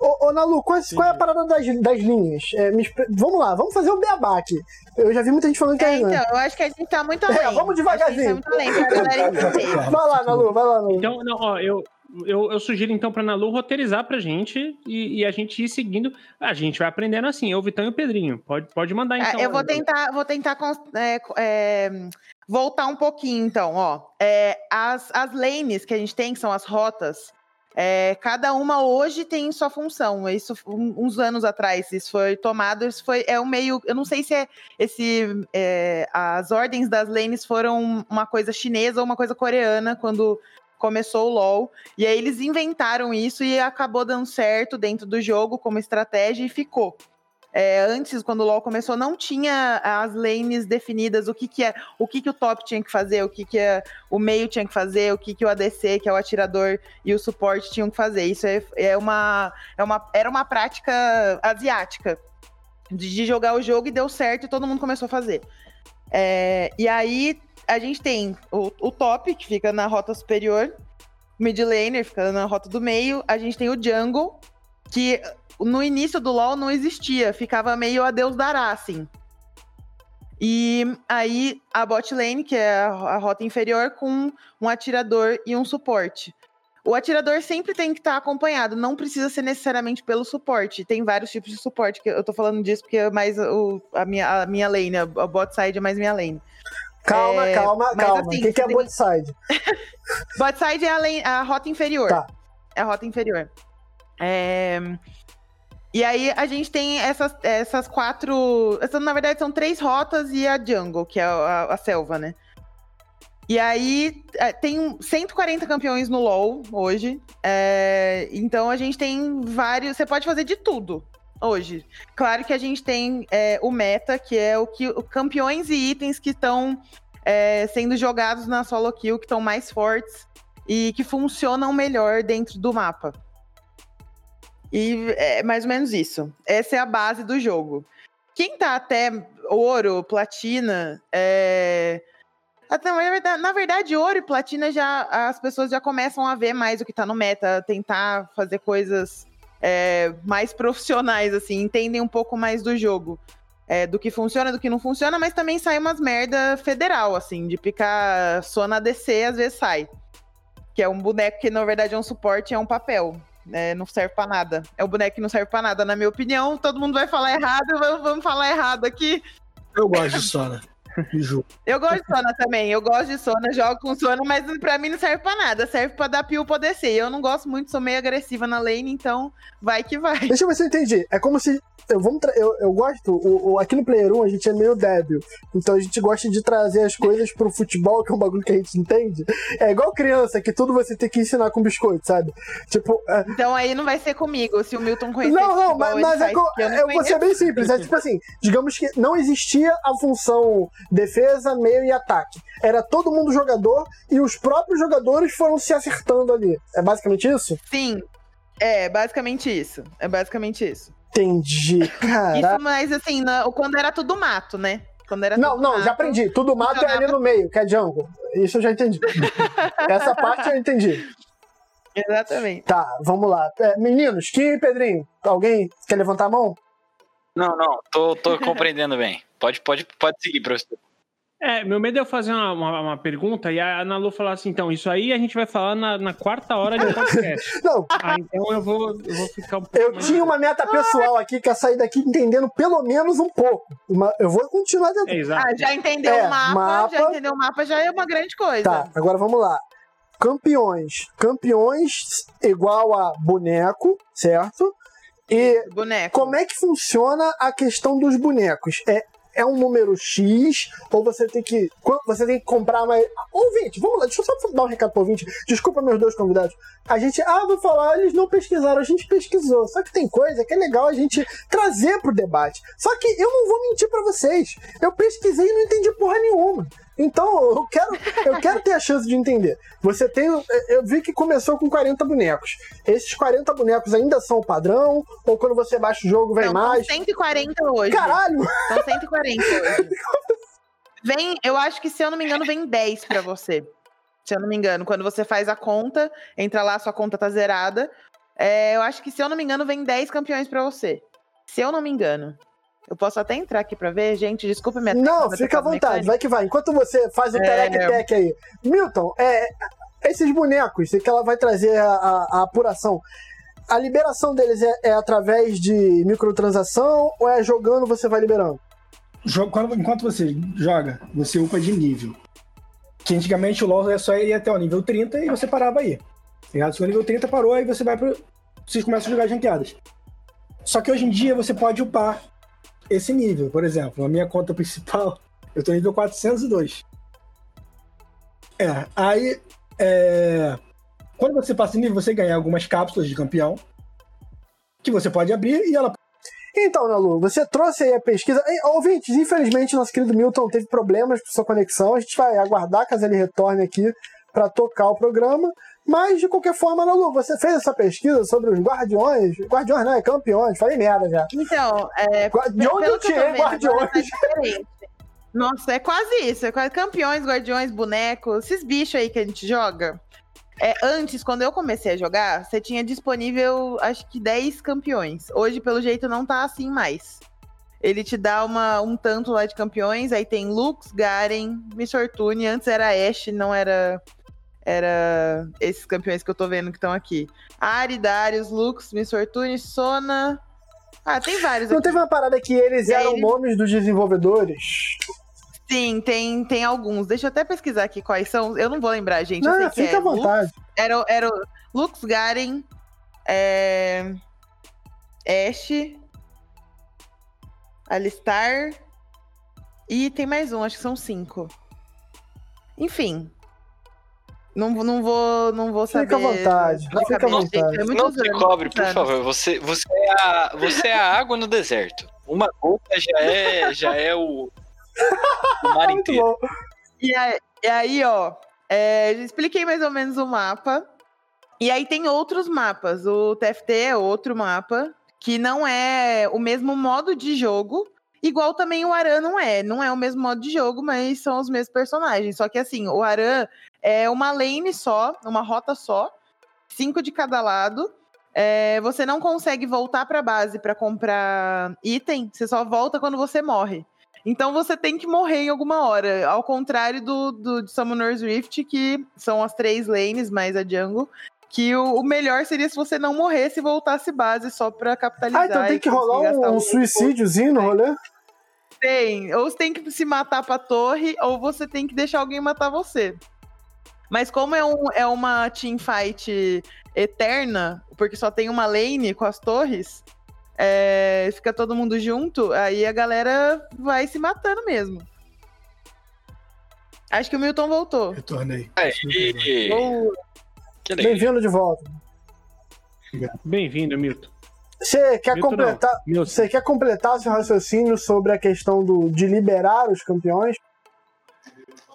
Ô, ô Nalu, qual, é- qual é a parada das, das linhas? É, expre- vamos lá, vamos fazer o beabá aqui. Eu já vi muita gente falando que É, é, então, eu acho que a gente tá muito É, além. vamos devagarzinho. Acho que a gente tá muito além pra galera entender. Vai lá, Nalu, vai lá, Nalu. Então, não, ó, eu, eu, eu sugiro então pra Nalu roteirizar pra gente e, e a gente ir seguindo. A gente vai aprendendo assim, eu, o Vitão e o Pedrinho. Pode, pode mandar Ah, então. eu vou tentar, vou tentar é, é, voltar um pouquinho, então, ó. É, as, as lanes que a gente tem, que são as rotas, é, cada uma hoje tem sua função. Isso, um- uns anos atrás, isso foi tomado, isso foi, é um meio, eu não sei se é esse, é, as ordens das lanes foram uma coisa chinesa ou uma coisa coreana, quando começou o LoL. E aí eles inventaram isso e acabou dando certo dentro do jogo como estratégia e ficou. É, antes, quando o LoL começou, não tinha as lanes definidas, o que, que é, o que, que o top tinha que fazer, o que, que é, o meio tinha que fazer, o que, que o ADC, que é o atirador, e o suporte tinham que fazer. Isso é, é uma, é uma, era uma prática asiática de, de jogar o jogo e deu certo e todo mundo começou a fazer. É, e aí a gente tem o, o top, que fica na rota superior, mid laner fica na rota do meio, a gente tem o jungle, que no início do LoL não existia, ficava meio a Deus dará, assim. E aí a bot lane, que é a, rota inferior, com um atirador e um suporte. O atirador sempre tem que estar acompanhado, não precisa ser necessariamente pelo suporte. Tem vários tipos de suporte, que eu tô falando disso porque é mais o, a, minha, a minha lane, a bot side é mais minha lane. Calma, É, calma, calma. assim, o que, que é tem- bot side? Bot side é a, lane- a rota inferior. Tá. É a rota inferior. É, E aí a gente tem essas, essas quatro. essas, na verdade, são três rotas e a jungle, que é a, a selva, né? E aí é, tem 140 campeões no LoL hoje. é, Então a gente tem vários. Você pode fazer de tudo hoje. Claro que a gente tem é, o meta, que é o que o campeões e itens que estão é, sendo jogados na solo kill, que estão mais fortes e que funcionam melhor dentro do mapa. E é mais ou menos isso. Essa é a base do jogo. Quem tá até ouro, platina, é... na verdade, ouro e platina já as pessoas já começam a ver mais o que tá no meta, tentar fazer coisas é, mais profissionais, assim, entendem um pouco mais do jogo. é, do que funciona, do que não funciona, mas também sai umas merda federal, assim, de picar só na DC, às vezes sai. Que é um boneco que, na verdade, é um suporte, é um papel. Né, não serve pra nada. É um boneco que não serve pra nada, na minha opinião. Todo mundo vai falar errado, vamos, falar errado aqui. Eu gosto de Sona. Eu gosto de Sona também, eu gosto de Sona, jogo com Sona, mas pra mim não serve pra nada, serve pra dar pio pra descer. Eu não gosto muito, sou meio agressiva na lane, então vai que vai. Deixa eu ver se eu entendi. É como se. Eu, vamos eu, eu gosto. O, o- aqui no Player 1 a gente é meio débil. Então a gente gosta de trazer as coisas pro futebol, que é um bagulho que a gente entende. É igual criança, que tudo você tem que ensinar com biscoito, sabe? Tipo. é- Então aí não vai ser comigo, se o Milton conhecer não, não, futebol, mas, mas é, faz, eu eu vou ser bem simples. É tipo assim: digamos que não existia a função defesa, meio e ataque. Era todo mundo jogador e os próprios jogadores foram se acertando ali. É basicamente isso? Sim, é basicamente isso, é basicamente isso. Entendi. Caraca. Isso, mas assim, na- quando era tudo mato, né? Quando era Não, não, mato, já aprendi. Tudo mato é ali no meio, que é jungle. Isso eu já entendi. Essa parte eu entendi. Exatamente. Tá, vamos lá. É, meninos, Kim e Pedrinho, alguém quer levantar a mão? Não, não, tô, tô compreendendo bem. Pode, pode, pode seguir, professor. É, meu medo é eu fazer uma, uma, uma pergunta e a Ana Lu falar assim, então, isso aí a gente vai falar na, na quarta hora de podcast. Não, ah, então eu vou, eu vou ficar um pouco eu mais- tinha uma meta pessoal aqui que é sair daqui entendendo pelo menos um pouco. Eu vou continuar dentro. É, exato. Ah, já entendeu É, o mapa, mapa. já entendeu o mapa, já é uma grande coisa. Tá, agora vamos lá. Campeões. Campeões igual a boneco, certo? E Boneco. como é que funciona a questão dos bonecos? É, é um número X ou você tem que qu- você tem que comprar mais ouvinte, vamos lá, deixa eu só dar um recado pro ouvinte. Desculpa meus dois convidados. A gente, ah, vou falar, eles não pesquisaram, a gente pesquisou. Só que tem coisa que é legal a gente trazer pro debate. Só que eu não vou mentir pra vocês. Eu pesquisei e não entendi porra nenhuma. Então, eu quero, eu quero ter a chance de entender. Você tem. Eu vi que começou com 40 bonecos. Esses 40 bonecos ainda são o padrão? Ou quando você baixa o jogo, vem Não, mais? São 140 hoje. Caralho! São 140 hoje. Vem, eu acho que, se eu não me engano, vem 10 pra você. Se eu não me engano, quando você faz a conta, entra lá, sua conta tá zerada. É, eu acho que, se eu não me engano, vem 10 campeões pra você. Se eu não me engano. Eu posso até entrar aqui pra ver, gente. Desculpa minha Não, fica à vontade, vai que vai. Enquanto você faz o É. terec-tec aí. Milton, é, esses bonecos que ela vai trazer a, a- a apuração, a liberação deles é, é através de microtransação ou é jogando você vai liberando? Jogo- enquanto você joga, você upa de nível. Que antigamente o LoL é só ir até o nível 30 e você parava aí. tá ligado? Se o nível 30 parou, aí você vai pro. Vocês começam a jogar ranqueadas. Só que hoje em dia você pode upar esse nível. Por exemplo, a minha conta principal, eu tô nível 402. É, aí. é, Quando você passa nível, você ganha algumas cápsulas de campeão. Que você pode abrir e ela Então, Nalu, você trouxe aí a pesquisa. Ei, ouvintes, infelizmente, nosso querido Milton teve problemas com sua conexão. A gente vai aguardar caso ele retorne aqui para tocar o programa. Mas, de qualquer forma, Nalu, você fez essa pesquisa sobre os guardiões. Guardiões não, é campeões. Falei merda já. Então, é, De onde eu tirei vendo, guardiões? tá diferente. Nossa, é quase isso. É quase campeões, guardiões, bonecos, esses bichos aí que a gente joga. É, antes, quando eu comecei a jogar, você tinha disponível, acho que 10 campeões. Hoje, pelo jeito, não tá assim mais. Ele te dá uma, um tanto lá de campeões, aí tem Lux, Garen, Miss Fortune, antes era Ashe, não era era esses campeões que eu tô vendo que estão aqui. Ari, Darius, Lux, Miss Fortune, Sona. Ah, tem vários Não aqui. teve uma parada que eles eram ele- nomes dos desenvolvedores? Sim, tem, tem alguns. Deixa eu até pesquisar aqui quais são. Eu não vou lembrar, gente. eu Não, sei que fica é à vontade. Lux, era, era o Lux, Garen, é... Ashe, Alistar e tem mais um, acho que são cinco. Enfim. Não, não vou, não vou Fica saber. à vontade, de fica à vontade. gente, é Não se cobre, por favor. Você, você, é a, você é a água no deserto. Uma gota já é, já é o, o mar Muito inteiro. E aí, e aí, ó, é, eu expliquei mais ou menos o mapa. E aí tem outros mapas. O TFT é outro mapa, que não é o mesmo modo de jogo, igual também o Aran não é. Não é o mesmo modo de jogo, mas são os mesmos personagens. Só que assim, o Aran é uma lane só, uma rota só, cinco de cada lado. É, você não consegue voltar pra base pra comprar item, você só volta quando você morre. Então você tem que morrer em alguma hora. Ao contrário do, do de Summoner's Rift, que são as três lanes mais a jungle. Que o, o melhor seria se você não morresse e voltasse base só pra capitalizar. Ah, então tem que rolar um, um suicídiozinho no rolê? Tem. Ou você tem que se matar pra torre, ou você tem que deixar alguém matar você. Mas como é, um, é uma teamfight eterna, porque só tem uma lane com as torres, é, fica todo mundo junto, aí a galera vai se matando mesmo. Acho que o Milton voltou. Retornei. Legal. Bem-vindo de volta. Bem-vindo, Milton. Você quer Milton completar? Você quer completar seu raciocínio sobre a questão do, de liberar os campeões?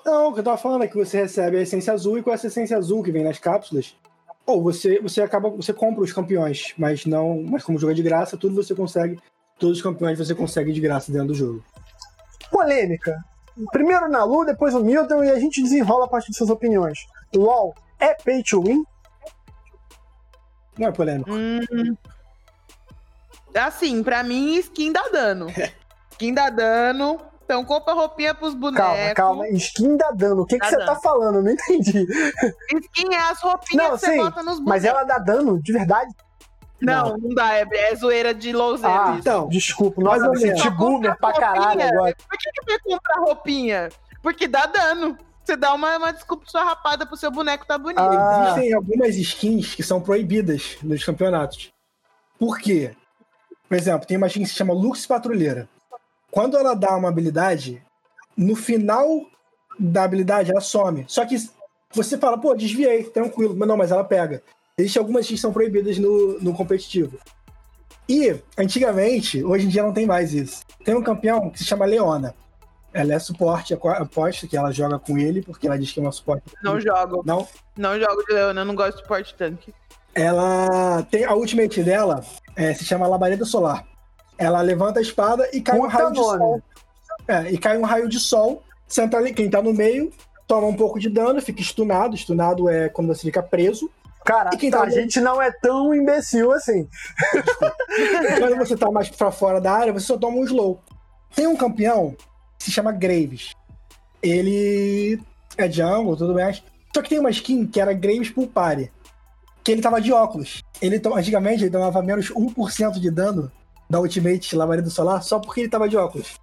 Não, o que eu tava falando é que você recebe a essência azul e com essa essência azul que vem nas cápsulas, ou você, você acaba, você compra os campeões, mas não, mas como o jogo é de graça, tudo você consegue, todos os campeões você consegue de graça dentro do jogo. Polêmica. Primeiro na Lu, depois o Milton e a gente desenrola a partir de suas opiniões. LOL é pay to win? Não é polêmico. Hum. Assim, pra mim, skin dá dano. Skin dá dano. Então compra roupinha pros bonecos. Calma, calma. Skin dá dano. O que, que você dano. tá falando? Eu não entendi. Skin é as roupinhas Não, que você sim, bota nos bonecos. Mas ela dá dano, de verdade? Não, não dá. É, é zoeira de louzeiro Ah, isso. Então, Desculpa, Mais nossa, eu ou me senti menos. boomer pra caralho agora. Por que, que vai comprar roupinha? Porque dá dano. Você dá uma, uma desculpa sua rapada pro seu boneco tá bonito. Ah. existem algumas skins que são proibidas nos campeonatos. Por quê? Por exemplo, tem uma skin que se chama Lux Patrulheira. Quando ela dá uma habilidade, no final da habilidade ela some. Só que você fala, pô, desviei, tranquilo. Mas não, mas ela pega. Existem algumas que são proibidas no, no competitivo. E, antigamente, hoje em dia não tem mais isso. Tem um campeão que se chama Leona. Ela é suporte, eu aposto que ela joga com ele, porque ela diz que é uma suporte. Não jogo. Não, Não jogo de Leona, eu não gosto de suporte tanque. ela tem a ultimate dela é, se chama Labareda Solar. Ela levanta a espada e cai um Puta raio de sol. É, e cai um raio de sol. Senta ali, quem tá no meio toma um pouco de dano, fica stunado. Stunado é quando você fica preso. Cara, tá, tá a gente não é tão imbecil assim. Quando você tá mais pra fora da área, você só toma um slow. Tem um campeão que se chama Graves. Ele é jungle, tudo mais. Só que tem uma skin que era Graves Pulpari. Que ele tava de óculos. Ele, antigamente, ele tomava menos 1% de dano da Ultimate Labareda Solar só porque ele tava de óculos.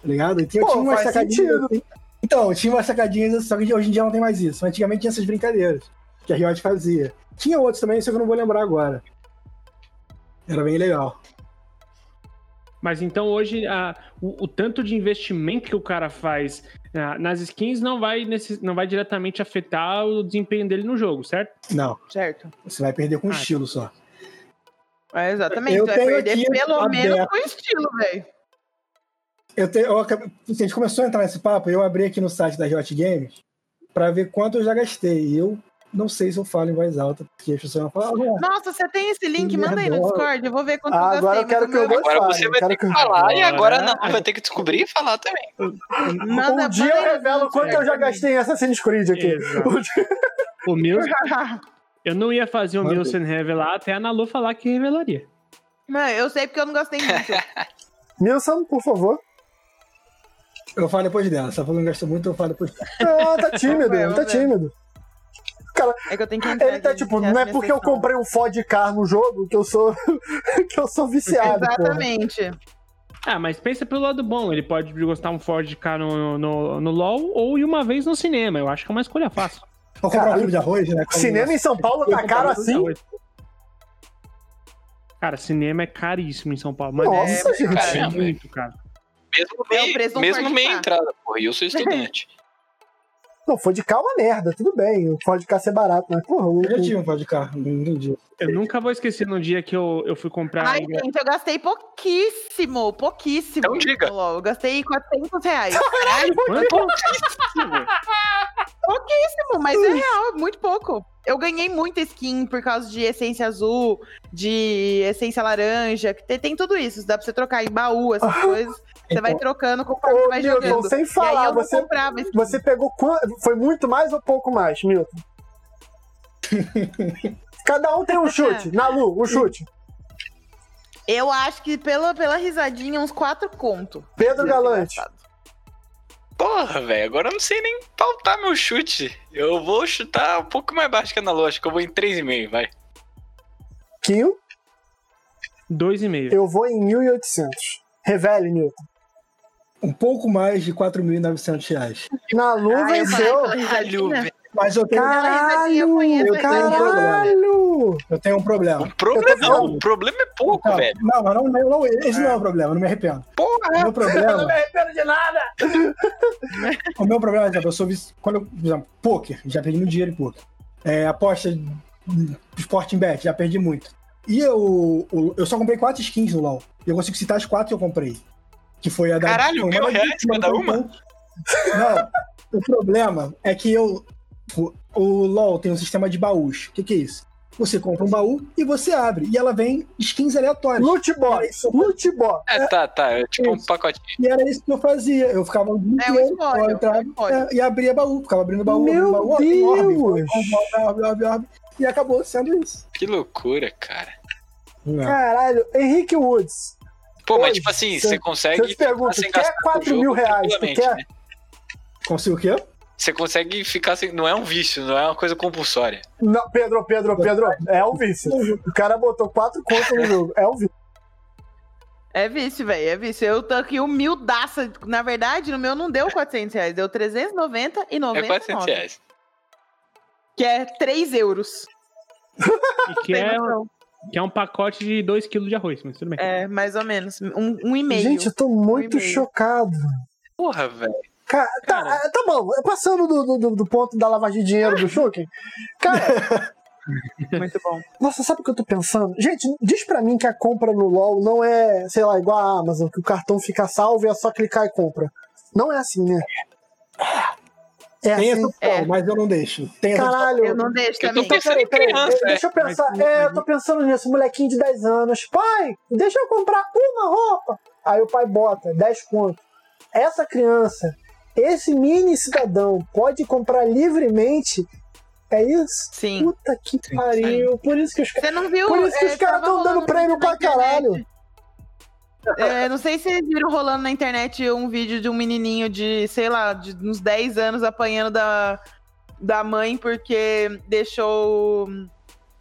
Tá ligado? Então Pô, tinha umas sacadinhas assim. Então, tinha umas sacadinhas só que hoje em dia não tem mais isso. Antigamente tinha essas brincadeiras que a Riot fazia. Tinha outros também, só que eu não vou lembrar agora. Era bem legal. Mas então hoje a- o, o tanto de investimento que o cara faz nas skins não vai, nesse- não vai diretamente afetar o desempenho dele no jogo, certo? Não, Certo. você vai perder com Ah, estilo só. É, exatamente. Eu tu vai tenho perder aqui pelo aberto. menos com estilo, velho. Eu te, eu, acabei- a gente começou a entrar nesse papo, eu abri aqui no site da Riot Games pra ver quanto eu já gastei. E eu não sei se eu falo em voz alta, porque as pessoas vão falar, ah, Nossa, você tem esse link? Manda aí no. Discord, eu vou ver quanto Ah, eu gastei. agora eu quero que eu Agora Fale, você vai ter que que- falar e agora não vai ter que descobrir e falar também. Manda- um dia eu revelo quanto eu já gastei em Assassin's Creed aqui. O meu, eu não ia fazer o meu sem revelar até a Nalu falar que revelaria. Não, eu sei porque eu não gostei muito. Nilson, por favor. Eu falo depois dela. Se ela falou que gastou muito, eu falo depois dela. Ah, tá tímido, Vamos tá tímido. Cara, É que eu tenho que entrar ele tá tipo, não é porque eu comprei um Ford Car no jogo que eu sou que eu sou viciado. Exatamente. Ah, mas pensa pelo lado bom. Ele pode gostar um Ford K no, no, no LoL ou ir uma vez no cinema. Eu acho que é uma escolha fácil. Vou comprar um Caralho. quilo de arroz, né? como- Cinema em São Paulo tá caro assim? Cara, cinema é caríssimo em São Paulo. Mas Nossa, é, gente. cara, é muito caro. Mesmo É meio, de um mesmo Ford meia entrada, porra. E eu sou estudante. Não, Ford Car é uma merda, tudo bem. O Ford Car ser barato, mas porra, o, Eu já tive um pó de carro, não entendi. Eu nunca vou esquecer no dia que eu, eu fui comprar. Ai, gente, eu gastei pouquíssimo, pouquíssimo. Então diga. Eu gastei 400 reais. Quanto? pouquíssimo, mas é real, é muito pouco. Eu ganhei muita skin por causa de essência azul, de essência laranja, que tem, tem tudo isso. Dá pra você trocar em baú, essas coisas. Você vai trocando conforme Ô, vai Milton, jogando. sem e aí falar, você, comprava skin. você pegou quanto? Foi muito mais ou pouco mais, Milton? Cada um tem um chute. Nalu, um chute. Eu acho que pela, pela risadinha, uns quatro conto. Pedro Galante. Porra, velho, agora eu não sei nem pautar meu chute. Eu vou chutar um pouco mais baixo que a Analógica, acho que eu vou em 3,5, vai. Quinho, e meio. eu vou em 1.800. Revele, Milton. Um pouco mais de 4.900 reais. Nalu eu falei venceu. pela risadinha. Mas eu tenho, eu Caralho! conheço, eu tenho um problema. Caralho! eu tenho um problema. O problema, Eu não, o problema é pouco, Não, velho. não, mas não, não, não, esse não é o problema, eu não me arrependo. O Porra, meu problema, arrependo de nada! o meu problema, por exemplo, eu sou vice- quando eu, por exemplo, poker, já perdi muito dinheiro em poker. É, aposta em Sporting Bet, já perdi muito. E eu, o- eu só comprei quatro skins no LoL. E eu consigo citar as quatro que eu comprei. Que foi a da. Caralho, mil reais cada uma? Não, o problema é que eu. O, LoL tem um sistema de baús. O que, que é isso? Você compra um baú e você abre. E ela vem skins aleatórias. Loot box, loot box. é, tá, tá, é tipo um pacotinho. E era isso que eu fazia. Eu ficava o dia É um spoiler, eu entrava, é um spoiler. é, e abria baú. Ficava abrindo baú, Meu baú, Deus! orbe, orbe, orbe, orbe, e acabou sendo isso. Que loucura, cara. Caralho, Henrique Woods. Pô, mas Hoje, tipo assim, você Se eu consegue. te pergunto, quer gastar com o 4 jogo mil reais? Tu quer? né? Consigo o quê? Você consegue ficar sem. Não é um vício, não é uma coisa compulsória. Não, Pedro, Pedro, Pedro, é um vício. O cara botou 4 contas no jogo. É um vício. É vício, velho, é vício. Eu tô aqui humildaça. Na verdade, no meu não deu 400 reais, deu 390 e É 99. 400 reais. Que é 3 euros. E que é, que é um pacote de 2 kg de arroz, mas tudo bem. É, mais ou menos. Um, um e meio. Gente, eu tô muito meio. chocado. Porra, velho. Cara, tá, Cara. tá bom, passando do, do, do ponto da lavagem de dinheiro do Shulkin. Cara, Muito bom. nossa, sabe o que eu tô pensando? Gente, diz pra mim que a compra no LoL não é, sei lá, igual a Amazon, que o cartão fica salvo e é só clicar e compra. Não é assim, né? É Tem assim. essa opção, É. mas eu não deixo. Tem Caralho. Eu não deixo Eu tô também. Pensando peraí, peraí, criança, deixa eu pensar. Mas- É, eu tô pensando nisso, molequinho de 10 anos. Pai, deixa eu comprar uma roupa. Aí o pai bota 10 conto. Essa criança, esse mini cidadão, pode comprar livremente. É isso? Sim. Puta que Sim. pariu. Por isso que os caras. Você não viu? Por isso que é, os caras estão dando prêmio pra caralho. É, não sei se vocês viram rolando na internet um vídeo de um menininho de, sei lá, de uns 10 anos apanhando da, da mãe porque deixou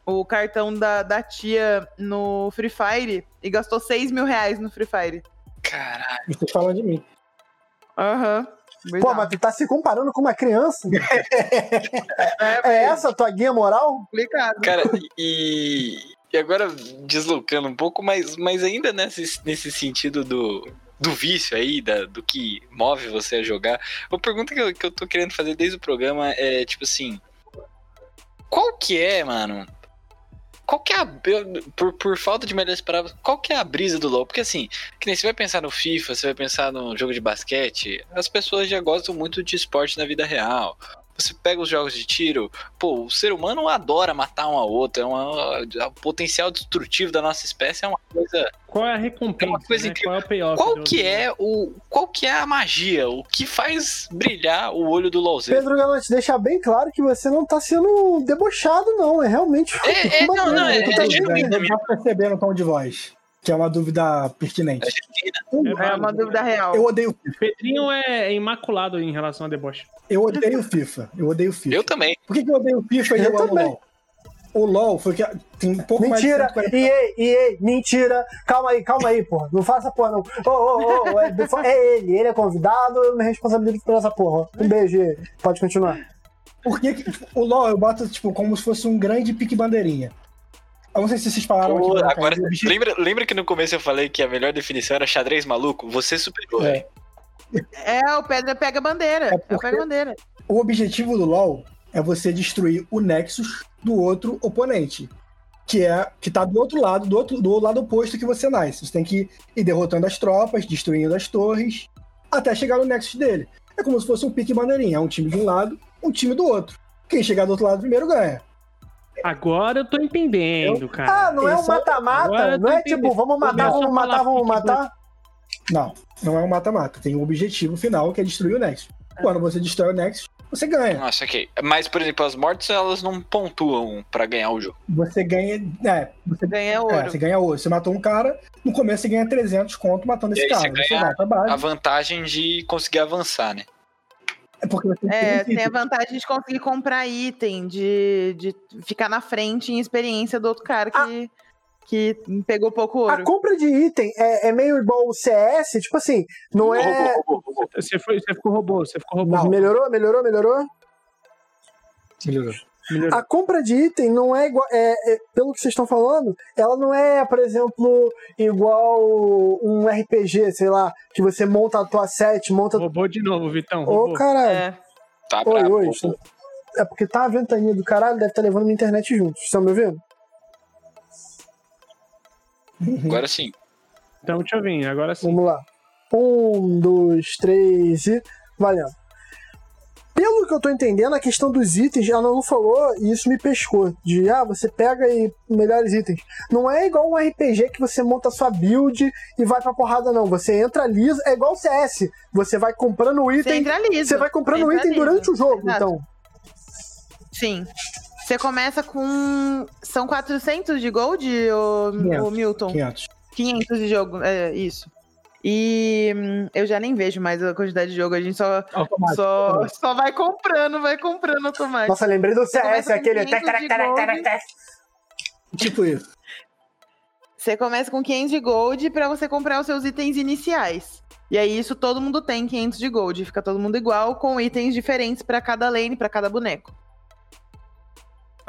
o cartão da, da tia no Free Fire e gastou 6 mil reais no Free Fire. Caralho. Vocês falam de mim. Aham. Pô, mas tu tá se comparando com uma criança? é, É essa a tua guia moral? complicado. Cara, e, e agora deslocando um pouco, mas, mas ainda nesse, nesse sentido do, do vício aí, da, do que move você a jogar, uma pergunta que eu, que eu tô querendo fazer desde o programa é, tipo assim, qual que é, mano, qual que é a, por, por falta de melhores palavras, qual que é a brisa do LoL? Porque assim, que nem você vai pensar no FIFA, você vai pensar no jogo de basquete, as pessoas já gostam muito de esporte na vida real. Você pega os jogos de tiro, pô, o ser humano adora matar um ao outro, é uma, o potencial destrutivo da nossa espécie é uma coisa. Qual é a recompensa? É uma coisa né? incrível. Qual é o payoff? Qual que é o. Qual que é a magia? O que faz brilhar o olho do LOLzeiro? Pedro Galante, deixar bem claro que você não tá sendo debochado, não. É realmente. É, é, não, não, é- Tu é tá- genuíno. Eu já perceberam o tom de voz, que é uma dúvida pertinente. Argentina. Um, É, É uma dúvida real. eu odeio FIFA. Pedrinho é imaculado em relação a deboche. Eu odeio FIFA. Eu odeio FIFA. Eu também. Por que, que eu odeio FIFA e Eu eu, amo também. LOL? O LOL foi que tem um pouco Mentira! mais de 140 EA, EA, mentira! Calma aí, calma aí, porra. Não faça porra, não. Ô, ô, ô, é, é ele, ele é convidado, eu me responsabilizo por essa porra. Um beijo. Pode continuar. Por que, que o LoL eu boto tipo, como se fosse um grande pique bandeirinha? Eu não sei se vocês falaram Pô, aqui. né, agora, cara, lembra, lembra que no começo eu falei que a melhor definição era xadrez maluco? Você superou, É. É, o Pedra pega bandeira. É É, o pega bandeira. O objetivo do LoL é você destruir o Nexus do outro oponente. Que é que tá do outro lado, do outro do lado oposto que você nasce. Você tem que ir derrotando as tropas, destruindo as torres, até chegar no Nexus dele. É como se fosse um pique bandeirinha. É um time de um lado, um time do outro. Quem chegar do outro lado primeiro ganha. Agora eu tô entendendo, cara. Ah, não é um é- mata-mata? Não é tipo, entendendo. vamos matar, vamos matar, vamos pique matar? Não, não é um mata-mata. Tem um objetivo final que é destruir o Nexus. Quando você destrói o Nexus, você ganha. Nossa, ok. Mas, por exemplo, as mortes, elas não pontuam pra ganhar o jogo. Você ganha. É, você, Ganha ouro. é, você ganha ouro. Você matou um cara, no começo você ganha 300 conto matando E esse aí cara. você Você ganha vai pra baixo. A vantagem de conseguir avançar, né? É porque você É, tem tem a vantagem de conseguir comprar item, de, de ficar na frente em experiência do outro cara que, que pegou pouco A ouro. compra de item é, é meio igual o CS, tipo assim, não é. Você, foi, você ficou robô, você ficou robô. Melhorou, melhorou, melhorou? Melhorou. Melhorou. A compra de item não é igual. É, é- pelo que vocês estão falando, ela não é, por exemplo, igual um RPG, sei lá, que você monta a tua set, monta. Robô de novo, Vitão. Ô, Robô. caralho. É. Tá Oi, bravo. oi. estou- É porque tá a ventania do caralho, deve estar levando minha internet junto. Vocês estão me ouvindo? Agora sim. Então deixa eu vir, agora sim. Vamos lá. Um, dois, três e. Valendo. Pelo que eu tô entendendo, a questão dos itens, ela não falou e isso me pescou. De, ah, você pega e melhores itens. Não é igual um RPG que você monta sua build e vai pra porrada, não. Você entra liso, é igual o CS. Você vai comprando o Você item, entra liso. você vai comprando o item liso. durante o jogo, Exato. então. Sim. Você começa com. São 400 de gold, o, 500. o Milton? 500. 500 de jogo, é isso. E hum, eu já nem vejo mais a quantidade de jogo, a gente só, Automático. só, só vai comprando, vai comprando automático. Nossa, lembrei do CS, aquele. 500 de gold. Tipo isso. Você começa com 500 de gold pra você comprar os seus itens iniciais. E aí isso todo mundo tem 500 de gold, fica todo mundo igual com itens diferentes pra cada lane, pra cada boneco.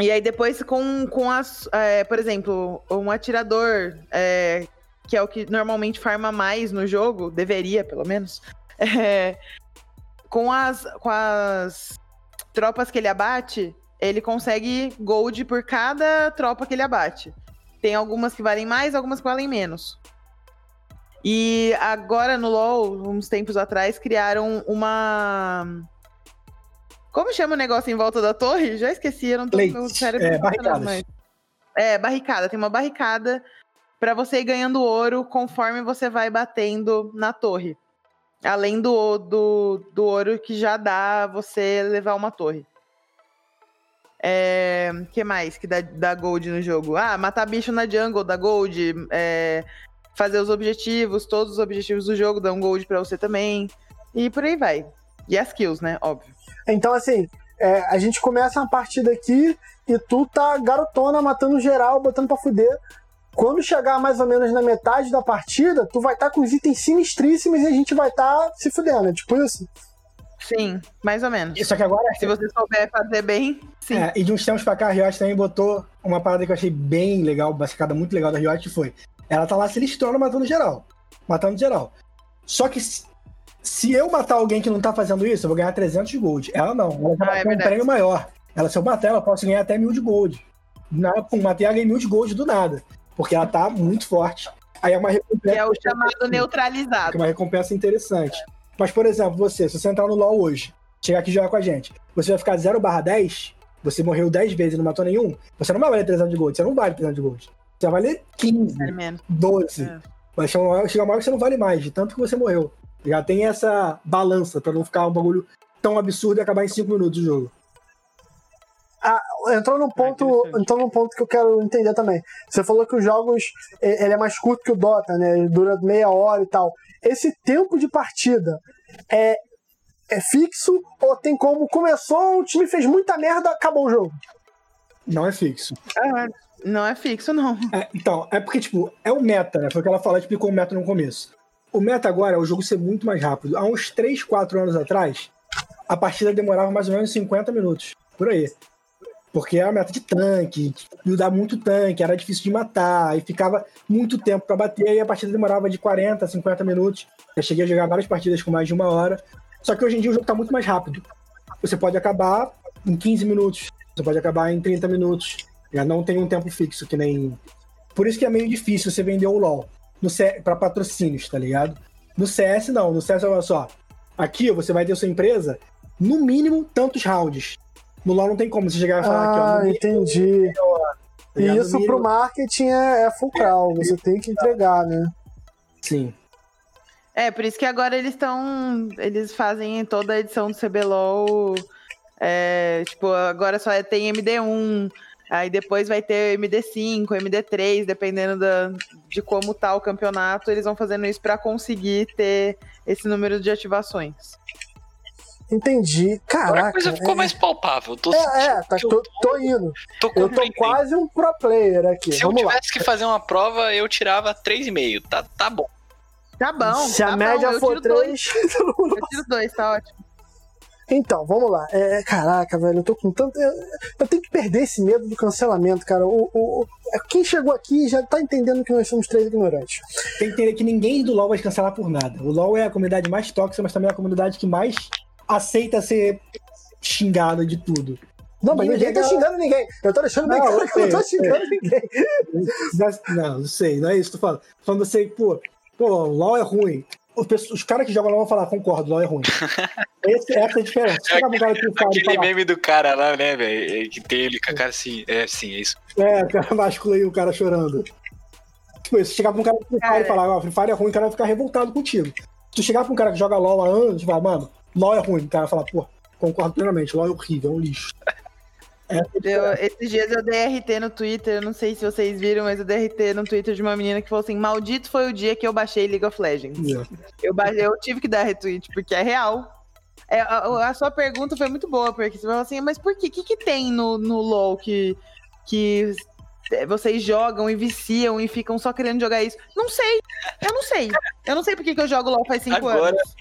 E aí depois com, com as, é, por exemplo, um atirador, é, que é o que normalmente farma mais no jogo, deveria pelo menos, é, com, as, com as tropas que ele abate, ele consegue gold por cada tropa que ele abate. Tem algumas que valem mais, algumas que valem menos. E agora no LoL, uns tempos atrás, criaram uma. Como chama o negócio em volta da torre? Já esqueci, eu não tô Plate, meu cérebro é, barricadas. mais. É, barricada. Tem uma barricada pra você ir ganhando ouro conforme você vai batendo na torre. Além do, do, do ouro que já dá você levar uma torre. É, que mais que dá, dá gold no jogo? Ah, matar bicho na jungle dá gold. é, fazer os objetivos, todos os objetivos do jogo dão gold pra você também. E por aí vai. E as kills, né? Óbvio. Então, assim, é, a gente começa uma partida aqui e tu tá garotona, matando geral, botando pra fuder. Quando chegar mais ou menos na metade da partida, tu vai estar com os itens sinistríssimos e a gente vai estar se fudendo. É tipo isso? Sim, mais ou menos. Só que agora. Se você souber fazer bem, sim. É, e de uns tempos pra cá, a Riot também botou uma parada que eu achei bem legal, uma sacada muito legal da Riot foi. Ela tá lá se listrando matando geral. Matando geral. Só que se, eu matar alguém que não tá fazendo isso, eu vou ganhar 300 de gold. Ela não. Ela já Ah, é vai ter um prêmio maior. Ela, se eu matar ela, eu posso ganhar até mil de gold. Na, pum, matei ela ganhei mil de gold do nada. Porque ela tá muito forte. Aí é uma Que recompensa. é o chamado que é neutralizado. uma recompensa interessante. Mas, por exemplo, você, se você entrar no LoL hoje, chegar aqui e jogar com a gente, você vai ficar 0 barra 10, você morreu 10 vezes e não matou nenhum, você não vai valer 300 de gold, você não vale 300 de gold. Você vai valer 15, Sério mesmo. 12. É. Vai chegar uma hora chega uma hora que você não vale mais, de tanto que você morreu. Já tem essa balança pra não ficar um bagulho tão absurdo e acabar em 5 minutos o jogo. Entrou num ponto, interessante. entrou num ponto que eu quero entender também. Você falou que os jogos eh, ele é mais curto que o Dota, né? Ele dura meia hora e tal. Esse tempo de partida é é fixo ou tem como começou, o time fez muita merda, acabou o jogo? Não é fixo. Ah, não é fixo, não. É, então, é porque, tipo, é o meta, né? Foi o que ela falou, explicou o meta no começo. O meta agora é o jogo ser muito mais rápido. Há uns 3, 4 anos atrás, a partida demorava mais ou menos 50 minutos. Por aí. Porque era meta de tanque, dá muito tanque, era difícil de matar, e ficava muito tempo pra bater, e a partida demorava de 40, 50 minutos. Eu cheguei a jogar várias partidas com mais de uma hora. Só que hoje em dia o jogo tá muito mais rápido. Você pode acabar em 15 minutos, você pode acabar em 30 minutos. Já não tem um tempo fixo, que nem. Por isso que é meio difícil você vender o LoL C... pra patrocínios, tá ligado? No CS, não. No CS, olha só. Aqui você vai ter sua empresa, no mínimo, tantos rounds. No LoL não tem como você chegar e falar aqui, ó. Ah, entendi. tá E isso pro marketing é, é fulcral, você tem que entregar, né? Sim. É, por isso que agora eles estão. Eles fazem toda a edição do CBLOL. É, tipo, agora só tem MD1. Aí depois vai ter MD5, MD3, dependendo da, de como tá o campeonato, eles vão fazendo isso pra conseguir ter esse número de ativações. Entendi. Agora a Caraca. coisa ficou é- mais palpável. Tô É, é, tá, eu tô, tô indo. tô Eu tô quase um pro player aqui. Se eu Vamos lá. tivesse que fazer uma prova, eu tirava 3,5. Tá, tá bom. Tá bom. Se a tá média bom, eu for tiro dois. 3. Eu tiro dois, tá ótimo. Então, vamos lá. É, caraca, velho, eu tô com tanto. Eu, eu tenho que perder esse medo do cancelamento, cara. O, o- o- quem chegou aqui já tá entendendo que nós somos três ignorantes. Tem que entender que ninguém do LoL vai cancelar por nada. O LoL é a comunidade mais tóxica, mas também é a comunidade que mais aceita ser xingada de tudo. Não, mas Ninguém tá xingando ninguém. Eu tô deixando bem Não, claro que eu não tô sei, xingando ninguém. Não, não sei, não é isso que eu tô falando. Você, pô, pô, o LoL é ruim. Os, os caras que jogam LoL vão falar, concordo, LoL é ruim. Esse, essa é a diferença. Um fala e Aquele falar, meme do cara lá, né, velho? Que tem ele com a cara assim. É, sim, é isso. é, o cara másculo aí, o cara chorando. Tipo, se chegar pra um cara que Free Fire e falar, ó, Free Fire é ruim, o cara vai ficar revoltado contigo. Se tu chegar pra um cara que joga LoL há anos e falar, mano, LoL é ruim, o cara vai falar, pô, concordo plenamente, LoL é horrível, é um lixo. Eu- esses dias eu dei RT no Twitter, eu não sei se vocês viram, mas eu dei RT no Twitter de uma menina que falou assim: Maldito foi o dia que eu baixei League of Legends. Eu, ba- eu tive que dar retweet, porque é real. É, a, a sua pergunta foi muito boa, porque você falou assim, mas por quê? O que, que tem no, no LoL que, que vocês jogam e viciam e ficam só querendo jogar isso? Não sei. Eu não sei. Eu não sei por que, que eu jogo LoL faz cinco Agora. anos.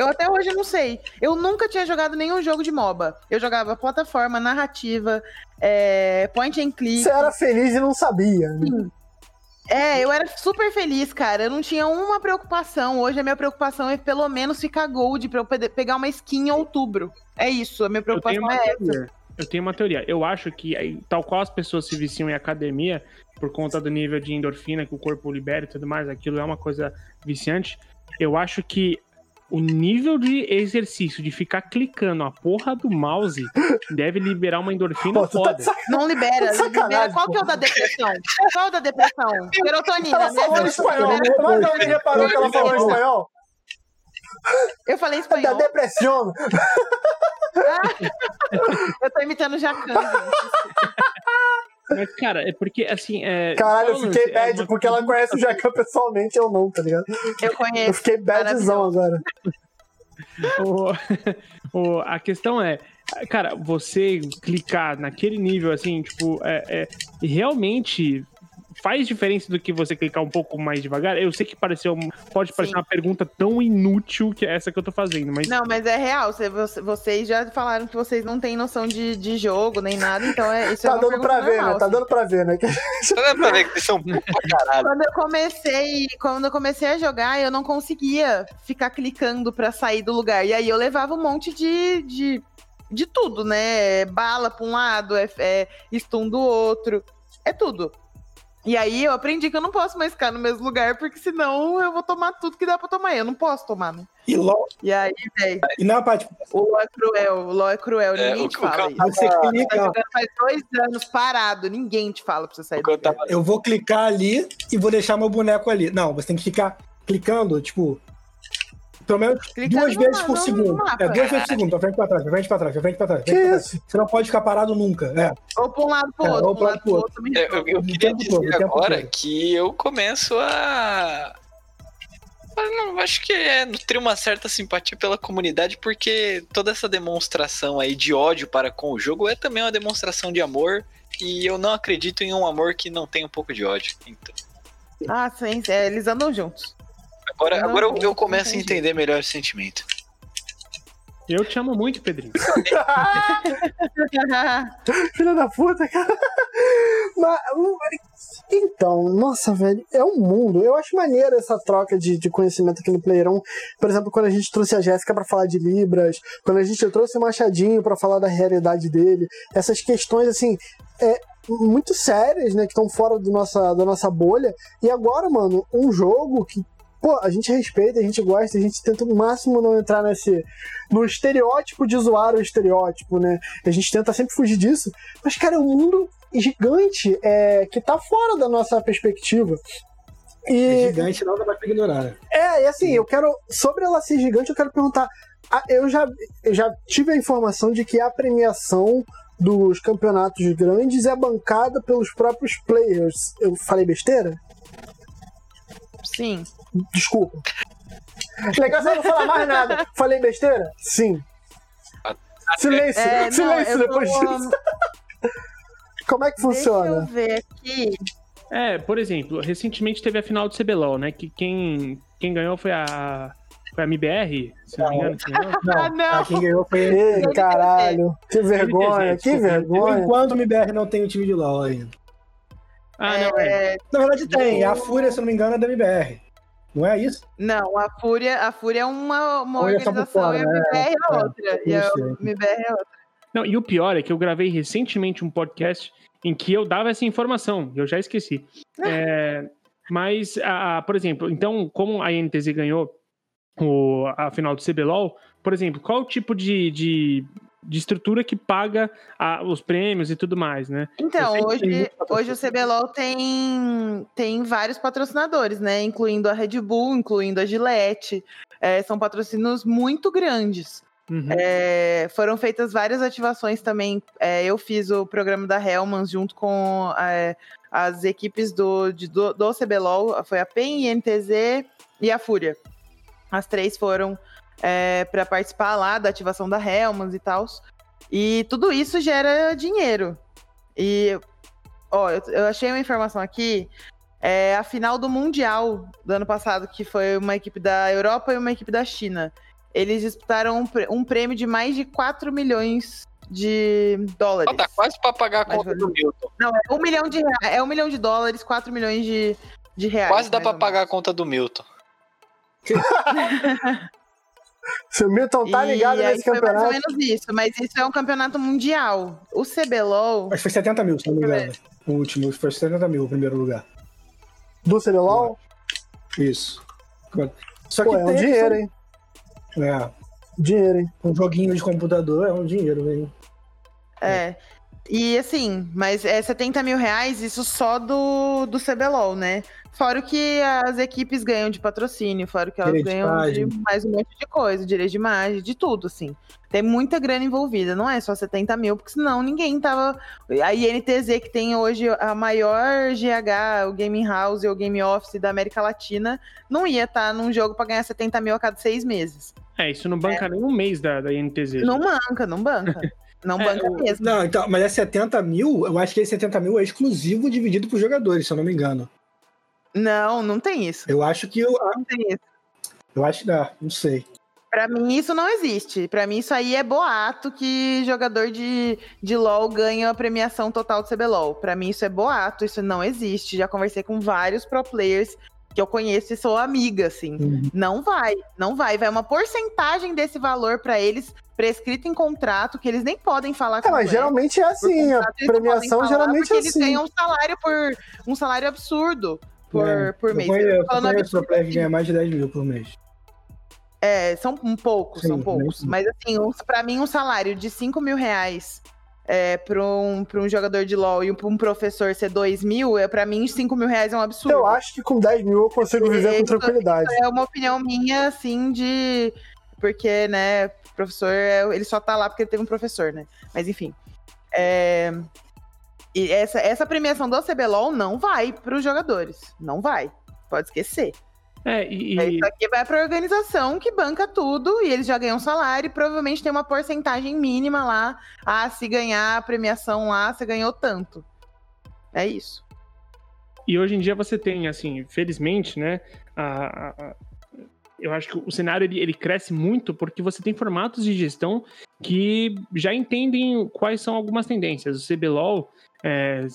Eu até hoje não sei. Eu nunca tinha jogado nenhum jogo de MOBA. Eu jogava plataforma, narrativa, é, point and click. Você era feliz e não sabia. né? É, eu era super feliz, cara. Eu não tinha uma preocupação. Hoje a minha preocupação é pelo menos ficar gold pra eu pegar uma skin em outubro. É isso, a minha Eu tenho preocupação uma é essa. teoria. Eu tenho uma teoria. Eu acho que, tal qual as pessoas se viciam em academia, por conta do nível de endorfina que o corpo libera e tudo mais, aquilo é uma coisa viciante. Eu acho que o nível de exercício, de ficar clicando a porra do mouse, deve liberar uma endorfina Pô, tá foda. sacanagem. Não libera, Tá libera. Qual que é o da depressão? Qual é o da depressão? Serotonina, Ela né? falou em espanhol. Mas alguém reparou que ela falou em espanhol? Eu falei Da espanhol. depressão. Eu tô imitando Jacan. Mas, cara, é porque, assim. É, Caralho, eu é fiquei? É bad uma porque ela conhece o Jacan pessoalmente, eu não, tá ligado? Eu Eu conheço. fiquei badzão agora. O, o- a questão é, cara, você clicar naquele nível assim, tipo, é, é- realmente faz diferença do que você clicar um pouco mais devagar? Eu sei que pareceu, pode parecer Sim. uma pergunta tão inútil que é essa que eu tô fazendo, mas Não, mas é real. Você- você- vocês já falaram que vocês não têm noção de, de jogo nem nada, então é, isso é Tá uma dando pra ver, normal, né? Tá assim. dando pra ver, né? Só dá pra ver que eles são caralho. Quando eu comecei, quando eu comecei a jogar, eu não conseguia ficar clicando pra sair do lugar. E aí eu levava um monte de, de, de tudo, né? Bala pra um lado, é, é stun do outro, é tudo. E aí eu aprendi que eu não posso mais ficar no mesmo lugar, porque senão eu vou tomar tudo que dá pra tomar. Eu não posso tomar, né? E, LoL, E aí, velho, e na parte, o LoL é cruel, o LoL é cruel, É, ninguém o te o fala eu isso. você Tá clica, jogando faz dois anos parado, ninguém te fala pra você sair O eu do lugar. tava- eu vou clicar ali e vou deixar meu boneco ali. Não, você tem que ficar clicando, tipo. Pelo menos Clicando duas vezes por segundo. É, duas vezes por segundo, pra frente pra trás, pra frente pra trás, pra frente pra trás, pra frente trás. Você não pode ficar parado nunca. É. Ou pra um lado pro É, outro, ou pra um lado pro outro. também. Eu, eu- queria todo, dizer o tempo agora todo. que eu começo a. Eu não, acho que é nutrir uma certa simpatia pela comunidade, porque toda essa demonstração aí de ódio para com o jogo é também uma demonstração de amor. E eu não acredito em um amor que não tem um pouco de ódio. Então, Ah, sim, é, eles andam juntos. Agora, Não, agora eu, eu começo a entender melhor esse sentimento. Eu te amo muito, Pedrinho. Filha da puta, cara. Mas, então, nossa, velho, é um mundo. Eu acho maneiro essa troca de, de conhecimento aqui no Playerão. Por exemplo, quando a gente trouxe a Jéssica pra falar de Libras, quando a gente trouxe o Machadinho pra falar da realidade dele, essas questões, assim, é, muito sérias, né, que estão fora do nossa, da nossa bolha. E agora, mano, um jogo que Pô, a gente respeita, a gente gosta, a gente tenta o máximo não entrar nesse. no estereótipo de zoar o estereótipo, né? A gente tenta sempre fugir disso. Mas, cara, é um mundo gigante é, que tá fora da nossa perspectiva. É E, gigante, não dá pra ignorar. né? é, e assim, eu quero. Sobre ela ser gigante, eu quero perguntar. Eu já, eu já tive a informação de que a premiação dos campeonatos grandes é bancada pelos próprios players. Eu falei besteira? Sim. Desculpa. Legal você não falar mais nada. Falei besteira? Sim. Silêncio, É, não, silêncio depois tô- disso. Como é que Deixa eu funciona? ver aqui. É, por exemplo, recentemente teve a final do CBLOL, né? Que quem, quem ganhou foi a. Foi a MBR, se não me engano. que ganhou. Não, Ah, não. ah, quem ganhou foi. Ei, caralho. Que vergonha, que vergonha. enquanto o MBR não tem o time de LoL ainda. Ah, não, é. É, Na verdade tem, a Fúria, se eu não me engano, é da MBR. Não é isso? não, a Fúria, a Fúria é uma, uma Fúria tá organização fora, e a né? MBR é, É, outra. E a isso aí. MBR é outra. Não, e o pior é que eu gravei recentemente um podcast em que eu dava essa informação, eu já esqueci. É, mas, a, a- por exemplo, então, como a NTZ ganhou o, a final do CBLOL, por exemplo, qual o tipo de, de, de estrutura que paga a- os prêmios e tudo mais, né? Então, hoje, hoje o CBLOL tem, tem vários patrocinadores, né? Incluindo a Red Bull, incluindo a Gillette. É, são patrocínios muito grandes. Uhum. É, foram feitas várias ativações também. É, eu fiz o programa da Hellmans junto com é, as equipes do, de- do, do CBLOL. Foi a PEN, INTZ e a Fúria. As três foram para participar lá da ativação da Hellmans e tal. E tudo isso gera dinheiro. E, ó, eu, eu achei uma informação aqui. É a final do Mundial do ano passado, que foi uma equipe da Europa e uma equipe da China. Eles disputaram um, prê- um prêmio de mais de 4 milhões de dólares. Ó, tá quase pra pagar a conta valeu. do Milton. Não, é um milhão de reais. É um milhão de dólares, 4 milhões de, de reais. Quase dá menos. pagar a conta do Milton. Se o Milton tá E ligado aí nesse foi mais ou campeonato. menos isso, mas isso é um campeonato mundial. O CBLOL, Acho que foi 70 mil, se não me engano. O último foi 70 mil o primeiro lugar. Do CBLOL? Isso. Só Pô, é um dinheiro, hein? É, Dinheiro, hein? um joguinho de computador é um dinheiro, velho. é. E assim, mas é 70 mil reais, isso só do, do CBLOL, né? Fora o que as equipes ganham de patrocínio, fora o que elas Direito de ganham de imagem. mais um monte de coisa, direito de imagem, de tudo, assim. Tem muita grana envolvida, não é só 70 mil, porque senão ninguém tava. A INTZ, que tem hoje a maior GH, o Gaming House e o Game Office da América Latina, não ia estar num jogo pra ganhar 70 mil a cada seis meses. É, isso não banca nem um mês da, da INTZ. Não banca, não banca. Não É, banca mesmo. Não, então, mas é 70 mil, eu acho que esse 70 mil é exclusivo dividido por jogadores, se eu não me engano. Não, não tem isso. Eu acho que eu, Não tem isso. eu acho que ah, não sei. Pra mim, isso não existe. Pra mim, isso aí é boato que jogador de, de LoL ganha a premiação total do CBLOL. Pra mim, isso é boato, isso não existe. Já conversei com vários pro players que eu conheço e sou amiga, assim. Uhum. Não vai, não vai. Vai uma porcentagem desse valor pra eles prescrito em contrato que eles nem podem falar É, mas geralmente é assim. A contrato, eles premiação geralmente é eles assim. ganham um salário por um salário absurdo por, É, por mês. Conheço, eu Falando conheço player que ganha mais de 10 mil por mês. É, são um poucos, Sim, são poucos. Mas assim, um, pra mim, um salário de 5 mil reais é, para um, pra um jogador de LoL e para um professor ser 2 mil, é, para mim 5 mil reais é um absurdo. Eu acho que com 10 mil eu consigo viver com tranquilidade. É uma opinião minha, assim, de. Porque, né, professor, é- ele só tá lá porque ele teve um professor, né? Mas enfim. É, E essa, essa premiação do CBLOL não vai pros jogadores. Não vai. Pode esquecer. É, e, É, e- Isso aqui vai pra organização que banca tudo e eles já ganham salário e provavelmente tem uma porcentagem mínima lá. Ah, se ganhar a premiação lá, você ganhou tanto. É isso. E hoje em dia você tem, assim, felizmente, né? a- a- eu acho que o cenário ele, ele cresce muito porque você tem formatos de gestão que já entendem quais são algumas tendências. O CBLOL, é,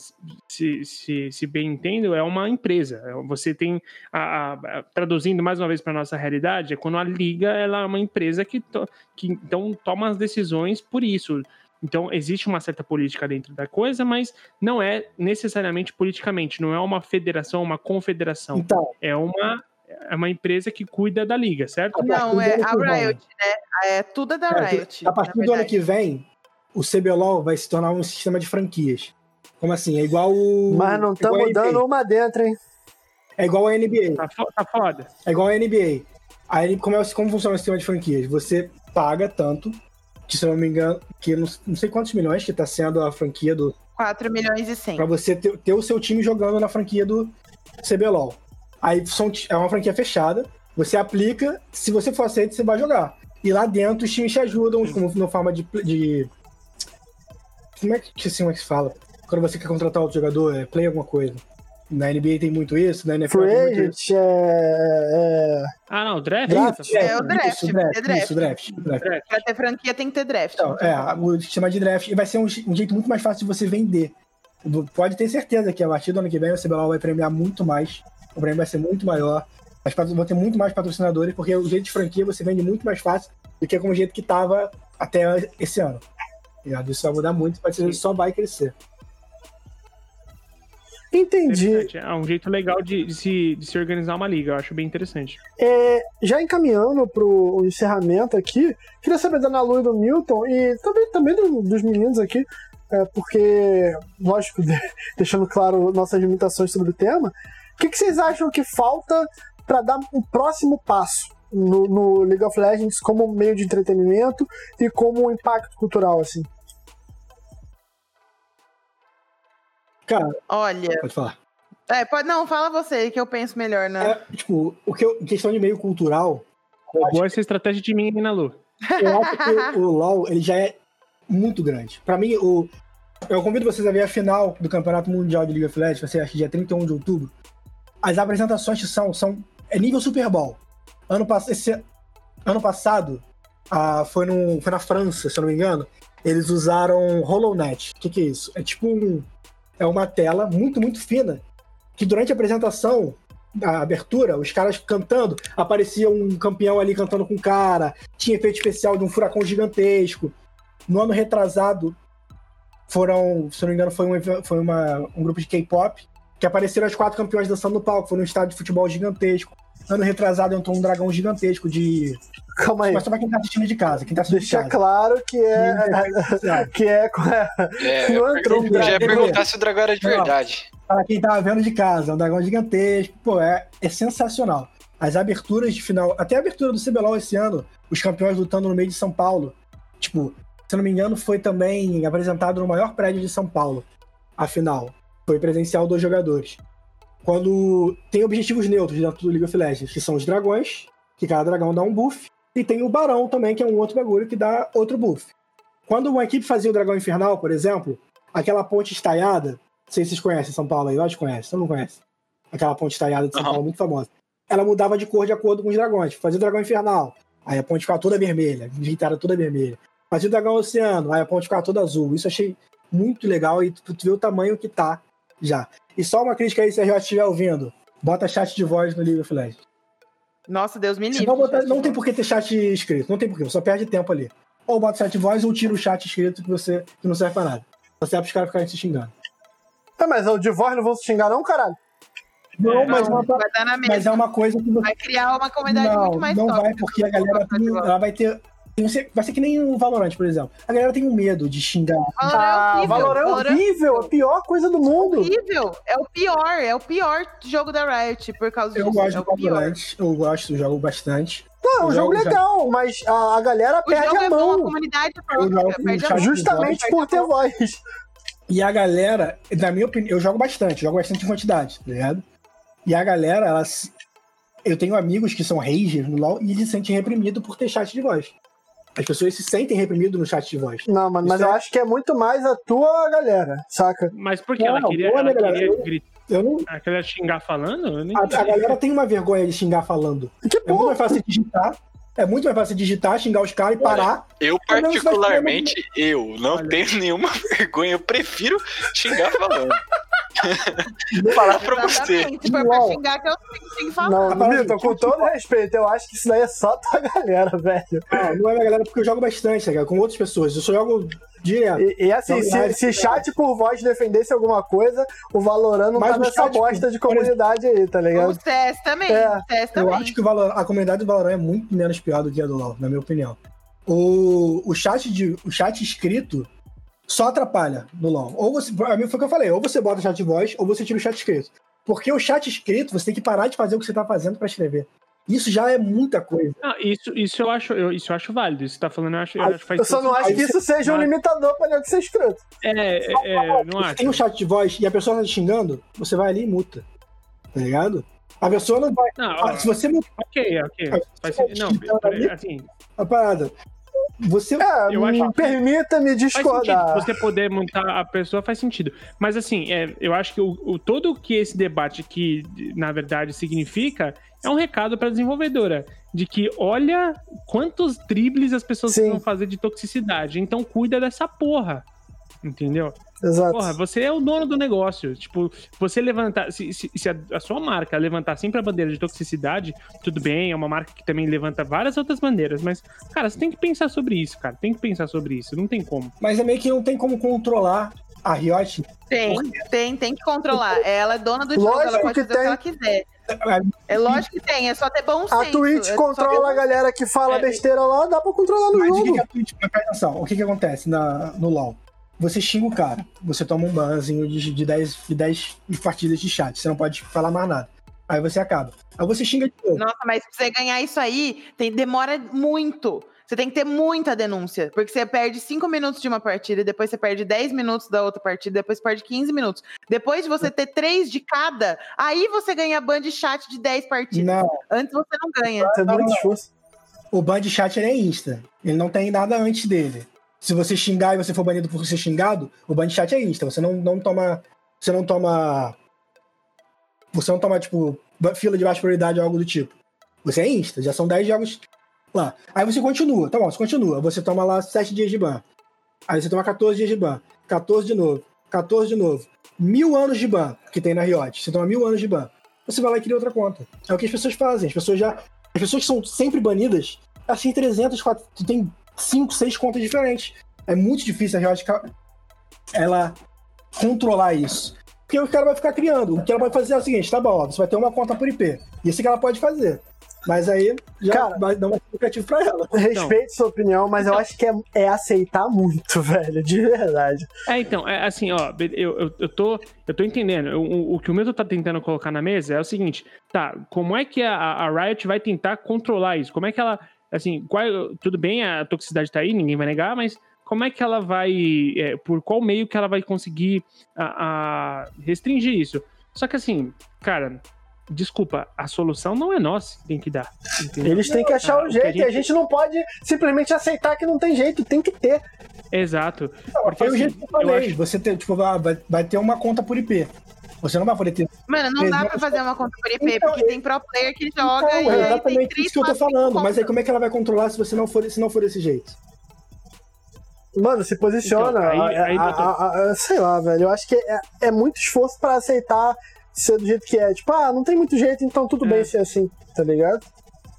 se, se, se bem entendo, é uma empresa. Você tem, a- a- a- traduzindo mais uma vez para nossa realidade, é quando a liga ela é uma empresa que, to- que então toma as decisões por isso. Então, existe uma certa política dentro da coisa, mas não é necessariamente politicamente, não é uma federação, uma confederação. Então, É uma, é uma empresa que cuida da liga, certo? Não, é ano a. Riot, né? É, tudo é da É, Riot. a partir do ano que vem, o CBLOL vai se tornar um sistema de franquias. Como assim? É igual o. Mas não estamos NBA. dando uma dentro, hein? É igual a NBA. Tá, tá foda. É igual a NBA. A como, é, como funciona o sistema de franquias? Você paga tanto, que se eu não me engano, que não, não sei quantos milhões que tá sendo a franquia do. 4 milhões e 100. Pra você ter, ter o seu time jogando na franquia do CBLOL. Aí são, é uma franquia fechada, você aplica, se você for aceito, você vai jogar. E lá dentro os times te ajudam, como na forma de. de como é que assim, como é que se fala? Quando você quer contratar outro jogador, é play alguma coisa. Na NBA tem muito isso, na NFL Free tem muito isso. agent, é, é, Ah, não, draft? Draft, É, falando? o draft, isso, draft, draft. isso, draft, draft. Draft. Pra ter franquia tem que ter draft. Então, é, o sistema de draft vai ser um, um jeito muito mais fácil de você vender. Pode ter certeza que a partir do ano que vem o CBLOL vai premiar muito mais, o prêmio vai ser muito maior, as vão ter muito mais patrocinadores, porque o jeito de franquia você vende muito mais fácil do que como o jeito que tava até esse ano. Ligado? Isso vai mudar muito, pode ser, só vai crescer. Entendi. É um jeito legal de, de se, de se organizar uma liga, eu acho bem interessante. É, já encaminhando pro encerramento aqui, queria saber da Nalu e do Milton, e também, também do- dos meninos aqui, é, porque, lógico, de- deixando claro nossas limitações sobre o tema, o que, que vocês acham que falta para dar um próximo passo no, no League of Legends como meio de entretenimento e como um impacto cultural, assim? Cara, Olha, pode falar. é, pode, não, fala você que eu penso melhor, né? É, tipo, o que eu, em questão de meio cultural, Boa essa estratégia de mim na Lu. eu acho que o LoL ele já é muito grande. Pra mim, o, eu convido vocês a ver a final do Campeonato Mundial de League of Legends, vai ser acho que dia 31 de outubro. As apresentações que são, são é nível Super Bowl. Ano, pass- esse, ano passado, ah, foi, no, foi na França, se eu não me engano, eles usaram HoloNet. O que, que é isso? É tipo um, é uma tela muito, muito fina, que durante a apresentação, a abertura, os caras cantando, aparecia um campeão ali cantando com o cara, tinha efeito especial de um furacão gigantesco. No ano retrasado, foram, se eu não me engano, foi um, foi uma, um grupo de K-pop que apareceram as quatro campeões dançando no palco. Foi num estádio de futebol gigantesco. Ano retrasado entrou um dragão gigantesco de. Calma aí. Mas só pra quem tá assistindo de casa. Quem tá assistindo Deixa de casa. claro que é. Sabe? Que é. É, Não entrou um eu já ia dragão. perguntar se o dragão era de verdade. Para quem tava vendo de casa, é um dragão gigantesco. Pô, é, é sensacional. As aberturas de final, até a abertura do CBLOL esse ano, os campeões lutando no meio de São Paulo. Tipo, se eu não me engano, foi também apresentado no maior prédio de São Paulo. A final. Foi presencial dos jogadores. Quando tem objetivos neutros dentro do League of Legends, que são os dragões, que cada dragão dá um buff, e tem o Barão também, que é um outro bagulho que dá outro buff. Quando uma equipe fazia o Dragão Infernal, por exemplo, aquela ponte estaiada, não sei se vocês conhecem São Paulo aí, acho que conhece, você não conhece. Aquela ponte estaiada de São Aham. Paulo, muito famosa. Ela mudava de cor de acordo com os dragões. Fazia o Dragão Infernal, aí a ponte ficava toda vermelha, digitada toda vermelha. Fazia o Dragão Oceano, aí a ponte ficava toda azul. Isso eu achei muito legal e tu, tu vê o tamanho que tá já. E só uma crítica aí, se a gente estiver ouvindo, bota chat de voz no League of Legends. Nossa, Deus me livre. não, botar- não tem por que ter chat escrito, não tem por que, só perde tempo ali. Ou bota chat de voz ou tira o chat escrito que você que não serve pra nada. Só serve pros caras ficarem se xingando. Ah, mas o de voz não vão se xingar, não, caralho? Não, É, mas, Não, é uma, vai dar na mas mesma. é uma coisa que você. Vai criar uma comunidade não, muito mais não vai, porque a galera vai ter você- Vai ser que nem o Valorant, por exemplo. A galera tem um medo de xingar. Ah, Valorant é horrível, a pior coisa do mundo. horrível. É o pior, é o pior jogo da Riot por causa Eu disso. gosto é do o pior. Valorant, eu gosto, jogo bastante. Não, é um Eu jogo jogo já- legal, mas a, a galera O perde jogo a é bom, a mão. comunidade é Eu jogo própria, com perde a. Justamente por a ter voz. E a galera, na minha opinião, eu jogo bastante, jogo bastante em quantidade, tá ligado? E a galera, elas. Eu tenho amigos que são ragers no LoL e eles se sentem reprimidos por ter chat de voz. As pessoas se sentem reprimidas no chat de voz. Não, mano, mas Isso eu é- acho que é muito mais a tua galera, saca? Mas por que Não, ela queria, boa, ela né, galera? queria Eu- gritar, Eu não. ela queria xingar falando? Eu nem A, a galera tem uma vergonha de xingar falando. Que É muito mais fácil digitar. É muito mais fácil digitar, xingar os caras e parar. Eu, particularmente, eu não Olha. tenho nenhuma vergonha. Eu prefiro xingar falando. Vou falar pra você. Uau. pra xingar, que eu que falar. Não, Milton, com todo respeito, eu acho que isso daí é só tua galera, velho. Não, não é minha galera, porque eu jogo bastante, tá ligado? Com outras pessoas. Eu só jogo direto. E, e assim, se, se chat por voz defendesse alguma coisa, o Valorant não Mas tá o nessa por- bosta de comunidade aí, tá O ligado? CS também. É. O CS Eu também. acho que o Valor- a comunidade do Valorant é muito menos pior do que a do LoL, na minha opinião. O, o, chat, de, o chat escrito só atrapalha no LoL. Ou você, pra mim foi o que eu falei, ou você bota chat de voz, ou você tira o chat escrito. Porque o chat escrito, você tem que parar de fazer o que você tá fazendo pra escrever. Isso já é muita coisa. Não, isso, isso, eu acho, eu, isso eu acho válido. Isso que você tá falando, eu acho, eu acho que faz Eu só não acho que você- isso seja um limitador pra nego ser escroto. É, é, é, não Você acho. tem um chat de voz e a pessoa tá te xingando, você vai ali e muta. Tá ligado? A pessoa não vai. Não, ó, Ah, se você mutar ok, ok. Faz, Você não, ali, assim, a parada, você. É, Eu acho- permita-me faz sentido. discordar. Você poder montar a pessoa faz sentido. Mas assim, é, eu acho que o, o- todo que esse debate que, na verdade, significa é um recado pra desenvolvedora. De que olha quantos dribles as pessoas Sim. vão fazer de toxicidade. Então cuida dessa porra. Entendeu? Exato. Porra, você é o dono do negócio. Tipo, você levantar. Se, se- se a, a sua marca levantar sempre a bandeira de toxicidade, tudo bem, é uma marca que também levanta várias outras bandeiras, mas, cara, você tem que pensar sobre isso, cara. Tem que pensar sobre isso. Não tem como. Mas é meio que não tem como controlar a Riot. Tem, tem, tem que controlar. Ela é dona do jogo, Lógico ela pode que fazer o que ela quiser. É, lógico que tem, é só ter bom senso. A Twitch é controla a galera que fala É. besteira lá, dá pra controlar no Mas o que, jogo. que a Twitch. atenção, o que, que acontece na, no LoL? Você xinga o cara, você toma um banzinho de, de, 10, de 10 partidas de chat, você não pode falar mais nada. Aí você acaba. Aí você xinga de novo. Nossa, mas pra você ganhar isso aí, tem, demora muito. Você tem que ter muita denúncia. Porque você perde 5 minutos de uma partida, depois você perde 10 minutos da outra partida, depois perde 15 minutos. Depois de você ter 3 de cada, aí você ganha ban de chat de 10 partidas. Não, Antes você não ganha. Muito esforço. o ban de chat ele é insta. Ele não tem nada antes dele. Se você xingar e você for banido por ser xingado, o ban chat é insta. Você não, não toma. Você não toma. Você não toma, tipo, fila de baixa prioridade ou algo do tipo. Você é insta, já são 10 jogos lá. Aí você continua, tá bom, você continua. Você toma lá 7 dias de ban. Aí você toma 14 dias de ban. 14 de novo. 14 de novo. Mil anos de ban que tem na Riot. Você toma mil anos de ban. Você vai lá e cria outra conta. É o que as pessoas fazem. As pessoas já. As pessoas que são sempre banidas, assim, 300, 400, tu tem 5, 6 contas diferentes. É muito difícil a Riot ela controlar isso. Porque o cara vai ficar criando. O que ela vai fazer é o seguinte: tá bom, ó, você vai ter uma conta por IP. Isso que ela pode fazer. Mas aí já Cara, vai dar um aplicativo pra ela. Respeito sua opinião, mas eu Então. acho que é, é aceitar muito, velho, de verdade. É, então, é assim, ó, eu, eu, eu, tô, eu tô entendendo. Eu- O, o que o Milton tá tentando colocar na mesa é o seguinte: tá, como é que a, a Riot vai tentar controlar isso? Como é que ela. Assim, qual, tudo bem, a toxicidade tá aí, ninguém vai negar, mas como é que ela vai. é, por qual meio que ela vai conseguir a, a restringir isso? Só que assim, cara, desculpa, a solução não é nós que tem que dar. entendeu? Eles têm que achar Ah, um o que jeito a e a gente- gente não pode simplesmente aceitar que não tem jeito, tem que ter. Exato. Não, Porque, foi o assim, jeito que eu eu falei. acho- Você tem, tipo, vai, vai- vai ter uma conta por IP. Você não vai poder ter. Mano, não dá pra fazer uma conta por IP, Então, porque tem pro player que joga Então, e é exatamente isso que eu tô falando. Mas aí como é que ela vai controlar se você não for, se não for desse jeito? Mano, se posiciona. Então, aí- aí, a- a- a- sei lá, velho. Eu acho que é, é muito esforço pra aceitar ser do jeito que é. Tipo, ah, não tem muito jeito, então tudo É. bem ser assim, tá ligado?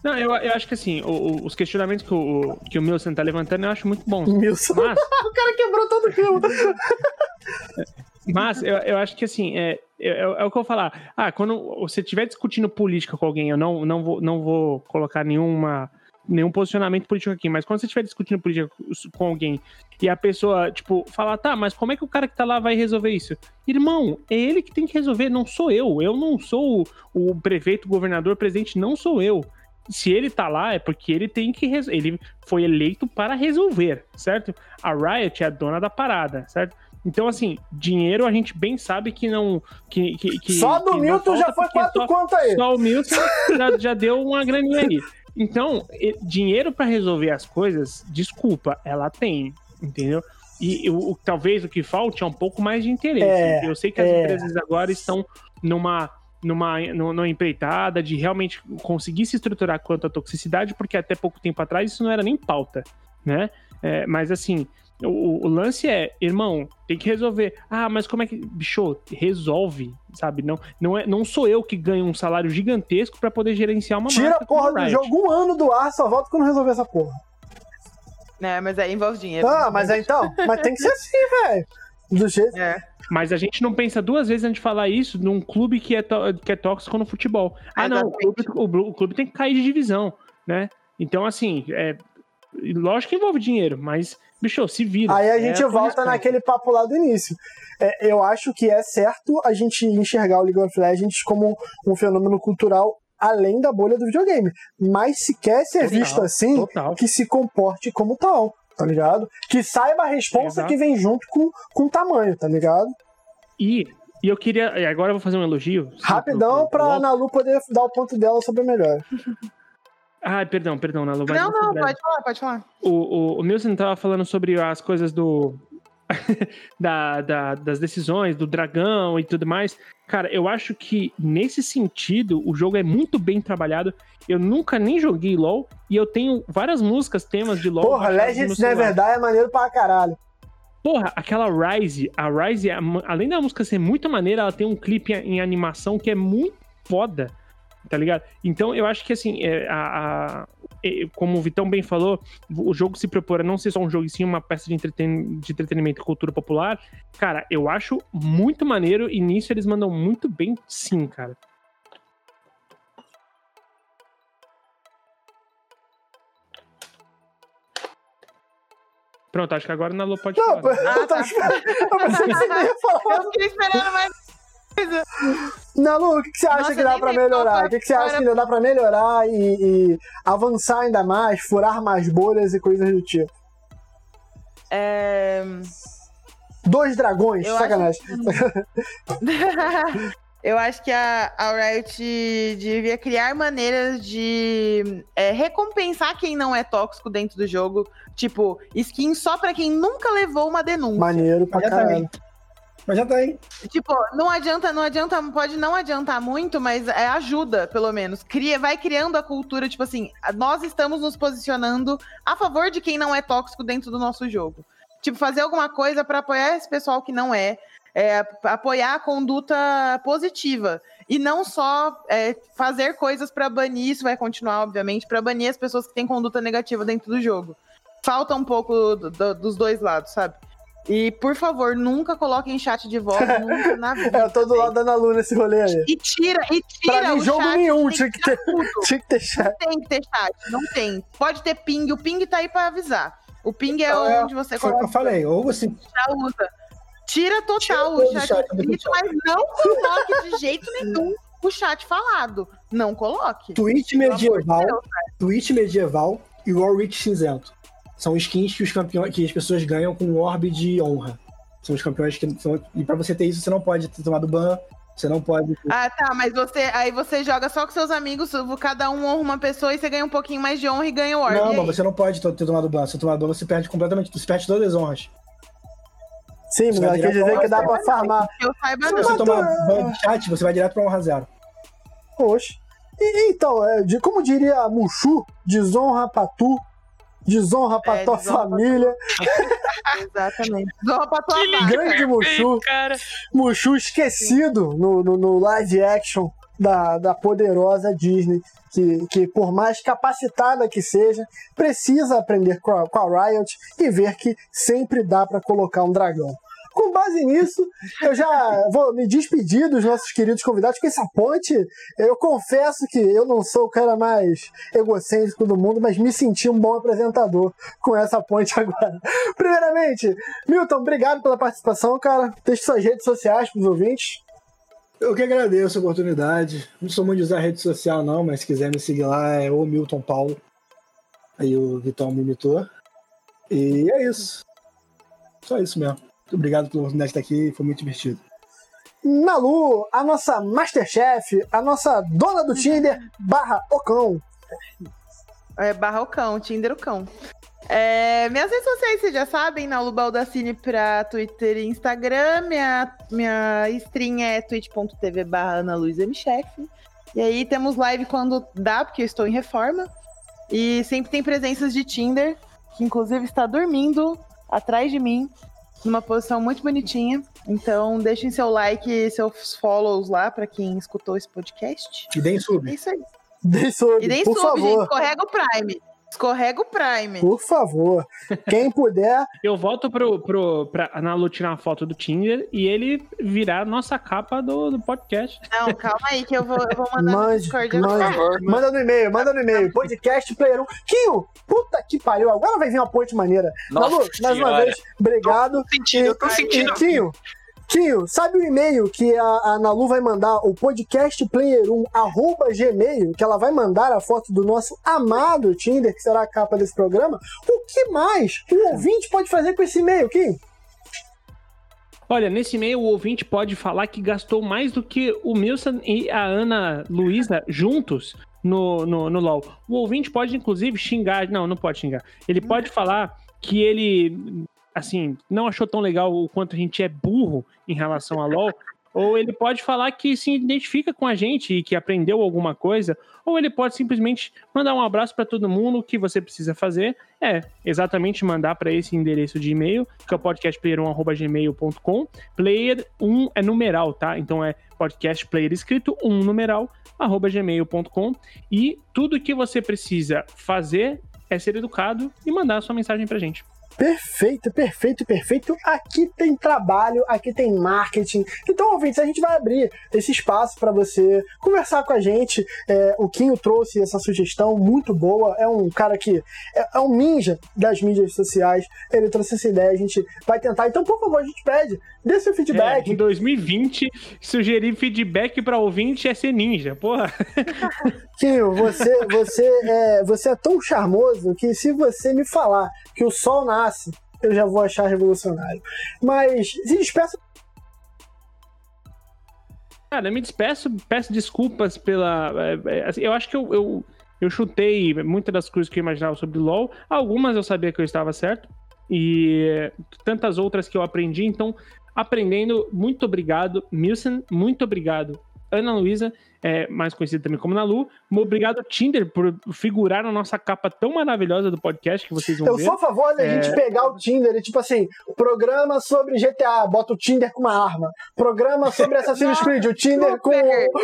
Não, eu, eu acho que assim, o- o- os questionamentos que o, que o Milson tá levantando eu acho muito bons. Milson. Mas, o cara quebrou todo o clima. mas eu, eu acho que assim, é, é, é o que eu vou falar. Ah, quando você estiver discutindo política com alguém, eu não, não, vou, não vou colocar nenhuma, nenhum posicionamento político aqui, mas quando você estiver discutindo política com alguém e a pessoa, tipo, falar, tá, mas como é que o cara que tá lá vai resolver isso? Irmão, é ele que tem que resolver, não sou eu. Eu não sou o, o prefeito, governador, presidente, não sou eu. Se ele tá lá, é porque ele tem que. Ele foi eleito para resolver, certo? A Riot é a dona da parada, certo? Então, assim, dinheiro a gente bem sabe que não. Que, que, que só do que Milton já foi quatro só, conto aí. Só o Milton já, já deu uma graninha aí. Então, dinheiro para resolver as coisas, desculpa, ela tem, entendeu? E o, talvez o que falte é um pouco mais de interesse. É, eu sei que as é. empresas agora estão numa, numa, numa empreitada de realmente conseguir se estruturar quanto à toxicidade, porque até pouco tempo atrás isso não era nem pauta, né? É, mas assim, o, o, lance é, irmão, tem que resolver. Ah, mas como é que. Bicho, resolve, sabe? Não, não, é, não sou eu que ganho um salário gigantesco para poder gerenciar uma Tira a porra do jogo um ano do ar, só volta quando resolver essa porra. É, mas aí envolve dinheiro. Ah, mas é então. Mas tem que ser assim, velho. Do jeito. É. Mas a gente não pensa duas vezes antes de falar isso num clube que é, que é tóxico no futebol. Ah, não, o clube, o, o clube tem que cair de divisão, né? Então, assim, é, lógico que envolve dinheiro, mas bicho, se vira. Aí a gente é volta naquele papo lá do início. É, eu acho que é certo a gente enxergar o League of Legends como um fenômeno cultural além da bolha do videogame. Mas se quer ser total, visto assim, total. que se comporte como tal, tá ligado? Que saiba a resposta Exato. que vem junto com, com o tamanho, tá ligado? E, e eu queria. Agora eu vou fazer um elogio. Rapidão pra Ana Lu poder dar o ponto dela sobre o melhor. Ah, perdão, perdão, Nalu. Não, não, pode falar, pode falar. O, o, o Nilson tava falando sobre as coisas do. da, da, das decisões, do dragão e tudo mais. Cara, eu acho que nesse sentido o jogo é muito bem trabalhado. Eu nunca nem joguei LOL e eu tenho várias músicas, temas de LOL. Porra, Legends na verdade é maneiro pra caralho. Porra, aquela Rise, a Rise, além da música ser muito maneira, ela tem um clipe em animação que é muito foda tá ligado? Então eu acho que assim, é, a, a, como o Vitão bem falou, o jogo se propor a não ser só um jogo, sim uma peça de, entreten de entretenimento e cultura popular. Cara, eu acho muito maneiro e nisso eles mandam muito bem, sim, cara. Pronto, acho que agora o Nalu pode não, falar. Eu, ah, tá. eu pensei que você ia falar. Eu fiquei esperando mais Nalu, o que, que você acha Nossa, que dá pra melhorar? O que, que você acha que ainda dá pra melhorar e, e, avançar ainda mais, furar mais bolhas e coisas do tipo? É... Dois dragões, Eu sacanagem. Acho... Eu acho que a, a Riot devia criar maneiras de é, recompensar quem não é tóxico dentro do jogo. Tipo, skin só pra quem nunca levou uma denúncia. Maneiro pra caralho. Mas já tem. Tipo, não adianta, não adianta, pode não adiantar muito, mas é ajuda, pelo menos. Cria, vai criando a cultura, tipo assim, nós estamos nos posicionando a favor de quem não é tóxico dentro do nosso jogo. Tipo, fazer alguma coisa para apoiar esse pessoal que não é, é apoiar a conduta positiva. E não só é, fazer coisas para banir, isso vai continuar, obviamente, para banir as pessoas que têm conduta negativa dentro do jogo. Falta um pouco do, do, dos dois lados, sabe? E, por favor, nunca coloquem chat de voz, nunca na vida. Eu tô do lado da Ana Lu nesse rolê aí. E tira, e tira pra mim, o jogo chat. nenhum tinha que, ter, tinha que ter chat. Não tem que ter chat, não tem. Pode ter ping, o ping tá aí pra avisar. O ping é, é onde você coloca. Foi o que eu falei, ou você... Já usa. Tira total Tira o chat, chat escrito, mas não coloque de jeito nenhum o chat falado. Não coloque. Tweet medieval, Deus, tweet medieval e Warwick cinzento. São skins que os campeões, que as pessoas ganham com um orbe de honra. São os campeões que são. E pra você ter isso, você não pode ter tomado ban. Você não pode. Ah, tá, mas você. Aí você joga só com seus amigos, cada um honra uma pessoa e você ganha um pouquinho mais de honra e ganha o orbe. Não, mas você não pode ter tomado ban. Se tomar ban, você perde completamente. Você perde todas as honras. Sim, mas quer dizer que dá pra farmar. Eu saiba Se você tomar ban de chat, você vai direto pra honra zero. Oxe. E, então, é, de, como diria Mushu, desonra pra tu, desonra pra é, tua família. Exatamente. Desonra pra tua família. Grande Mushu. Mushu esquecido no, no, no, live action da, da poderosa Disney. Que, que, por mais capacitada que seja, precisa aprender com a, com a Riot e ver que sempre dá para colocar um dragão. Com base nisso, eu já vou me despedir dos nossos queridos convidados, com essa ponte, eu confesso que eu não sou o cara mais egocêntrico do mundo, mas me senti um bom apresentador com essa ponte agora. Primeiramente, Milton, obrigado pela participação, cara. Deixe suas redes sociais para os ouvintes. Eu que agradeço a oportunidade. Não sou muito de usar rede social, não, mas se quiser me seguir lá é o Milton Paulo. Aí o Vitão me imitou. E é isso. Só isso mesmo. Muito obrigado pela oportunidade de estar aqui, foi muito divertido. Nalu, a nossa Masterchef, a nossa dona do Tinder, barra Ocão. É barra o cão, Tinder o cão. É, minhas redes sociais, vocês já sabem, Nalu Baldacini pra Twitter e Instagram. Minha, minha stream é twitch.tv barra. E aí temos live quando dá, porque eu estou em reforma. E sempre tem presenças de Tinder, que inclusive está dormindo atrás de mim, numa posição muito bonitinha. Então deixem seu like e seus follows lá para quem escutou esse podcast. E deem sub. É isso aí. Dê sub, E nem por sub, gente. favor. Escorrega o Prime. Escorrega o Prime. Por favor. Quem puder, Eu volto pro, pro, pra Analu tirar uma foto do Tinder e ele virar nossa capa do, do podcast. Não, calma aí que eu vou, eu vou mandar no Mande, Discord. mande. agora. manda no e-mail, manda no e-mail. Podcast Player 1. Quinho, puta que pariu. Agora vai vir uma ponte maneira. Nossa Nalu, mais uma vez, obrigado. Tô sentindo, eu tô sentindo. e, Quinho, Quinho, sabe o e-mail que a, a Nalu vai mandar, o podcastplayer1, arroba gmail, que ela vai mandar a foto do nosso amado Tinder, que será a capa desse programa? O que mais o ouvinte pode fazer com esse e-mail, Quinho? Olha, nesse e-mail o ouvinte pode falar que gastou mais do que o Milson e a Ana Luísa juntos no, no, no LoL. O ouvinte pode, inclusive, xingar. Não, não pode xingar. Ele pode falar que ele, assim, não achou tão legal o quanto a gente é burro em relação a LoL. Ou ele pode falar que se identifica com a gente e que aprendeu alguma coisa. Ou ele pode simplesmente mandar um abraço para todo mundo. O que você precisa fazer é exatamente mandar para esse endereço de e-mail, que é o podcastplayer1.gmail.com. Player 1 é numeral, tá? Então é podcastplayer escrito 1 numeral, arroba gmail.com. E tudo que você precisa fazer é ser educado e mandar a sua mensagem pra gente. Perfeito, perfeito, perfeito. Aqui tem trabalho, aqui tem marketing. Então, ouvintes, a gente vai abrir esse espaço para você conversar com a gente. É, o Quinho trouxe essa sugestão muito boa. É um cara que é, é um ninja das mídias sociais. Ele trouxe essa ideia, a gente vai tentar. Então, por favor, a gente pede, dê seu É, feedback. em 2020, sugerir feedback pra ouvinte é ser ninja, porra. Quinho, você, você, é, você é tão charmoso que se você me falar que o sol nasce, eu já vou achar revolucionário. Mas se despeça Cara, eu me despeço, peço desculpas pela. é, é, assim, eu acho que eu, eu, eu chutei muitas das coisas que eu imaginava sobre LoL. Algumas eu sabia que eu estava certo. E é, tantas outras que eu aprendi. Então, aprendendo, muito obrigado, Milson. Muito obrigado, Ana Luísa, é, mais conhecida também como Nalu. Obrigado, Tinder, por figurar na nossa capa tão maravilhosa do podcast que vocês vão Eu ver. sou a favor da É. gente pegar o Tinder e, tipo assim, programa sobre GTA, bota o Tinder com uma arma. Programa sobre Assassin's Creed, o Tinder com. Super.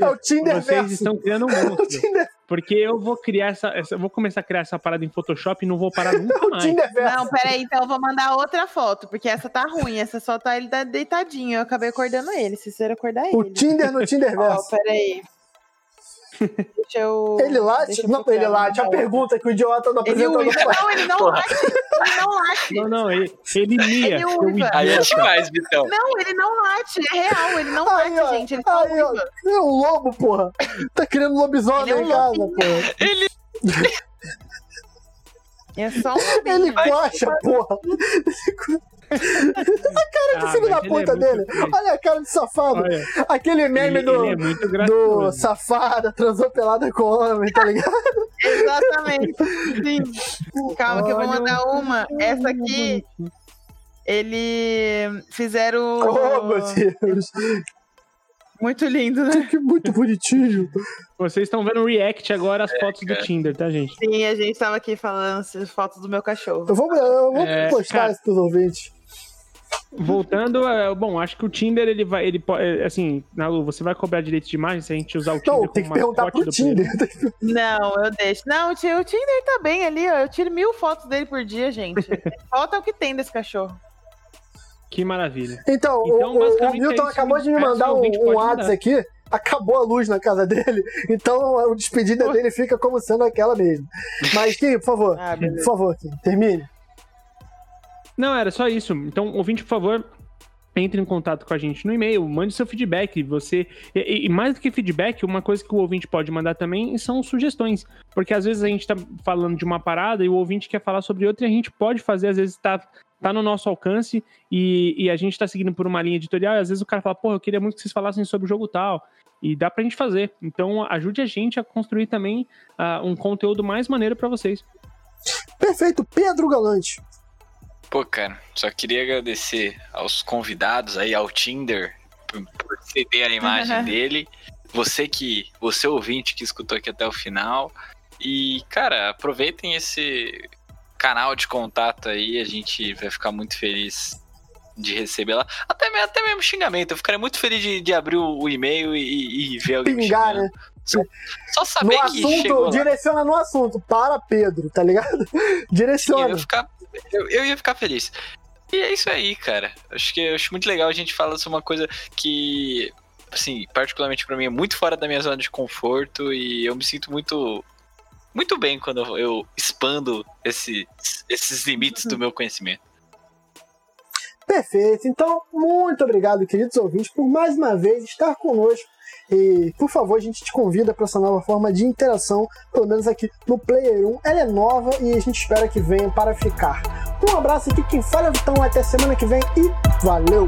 É o Tinder Vocês verso. estão criando um O monstro. Tinder, Porque eu vou criar essa, essa- eu vou começar a criar essa parada em Photoshop e não vou parar nunca o mais. Não, peraí, então eu vou mandar outra foto, porque essa tá ruim. Essa só tá ele deitadinho. Eu acabei acordando ele. Se você acordar ele. O Tinder no Tinder verso. peraí. Deixa eu. Ele late? deixa eu Não, ele late. A pergunta que o idiota do Ele apresentador uiva. faz. Não, ele não Porra. late. Ele não late. Não, não, ele, ele mia. Ele uiva. Aí é demais, Vitão. Não, ele não late. É real. Ele não Aí, late, ó. gente. Ele Aí, ó. uiva. É um lobo, porra. Tá criando lobisomem Ele é um em casa, porra. É só um Ele lobinho. coxa, porra. A cara do Ah, filho da é puta muito dele. triste. Olha a cara de safado. Olha, Aquele meme ele, do, ele é do safada, transou pelada com homem, tá ligado? Exatamente. Sim. Calma que eu vou Olha. mandar uma. Essa aqui, ele fizeram. Oh, meu Deus. Muito lindo, né? Que muito bonitinho. Vocês estão vendo o react agora, as fotos do Tinder, tá, gente? Sim, a gente tava aqui falando as fotos do meu cachorro. Eu vou, eu vou É, postar cara. isso pros ouvintes. Voltando, é, bom, acho que o Tinder, ele vai, ele pode, é, assim, Nalu, você vai cobrar direito de imagem se a gente usar o Tinder Não, tem que perguntar pro? Tinder. Não, eu deixo. Não, o Ti- o Tinder tá bem ali, ó. Eu tiro mil fotos dele por dia, gente. É o que tem desse cachorro. Que maravilha. Então, Então, o- o, Milton é acabou de me mandar um, um WhatsApp aqui. Acabou a luz na casa dele, então a despedida dele fica como sendo aquela mesmo. Mas, Kim, por favor, Ah, por favor, Kim, termine. Não, era só isso. Então, ouvinte, por favor, entre em contato com a gente no e-mail, mande seu feedback. Você e, e mais do que feedback, uma coisa que o ouvinte pode mandar também são sugestões, porque às vezes a gente tá falando de uma parada e o ouvinte quer falar sobre outra e a gente pode fazer, às vezes tá tá no nosso alcance e, e a gente tá seguindo por uma linha editorial e às vezes o cara fala, pô, eu queria muito que vocês falassem sobre o jogo tal. E dá pra gente fazer. Então, ajude a gente a construir também ah, um conteúdo mais maneiro pra vocês. Perfeito, Pedro Galante. Pô, cara, só queria agradecer aos convidados aí, ao Tinder, por, por ceder a imagem dele. Você que, você ouvinte que escutou aqui até o final. E, cara, aproveitem esse canal de contato aí, a gente vai ficar muito feliz de receber lá. Até, até mesmo xingamento, eu ficaria muito feliz de, de abrir o, o e-mail e, e ver alguém Pingar, né? Só, só No saber que chegou assunto, lá. direciona no assunto, para Pedro, tá ligado? Eu Direciona. ia, ficar, eu, eu ia ficar feliz. E é isso aí, cara. Acho que eu acho muito legal a gente falar sobre uma coisa que, assim, particularmente pra mim é muito fora da minha zona de conforto e eu me sinto muito muito bem quando eu- expando esse, esses limites do meu conhecimento. Perfeito. Então, muito obrigado, queridos ouvintes, por mais uma vez estar conosco. E, por favor, a gente te convida para essa nova forma de interação, pelo menos aqui no Player 1. Ela é nova e a gente espera que venha para ficar. Um abraço aqui, quem fala, então, até semana que vem e valeu!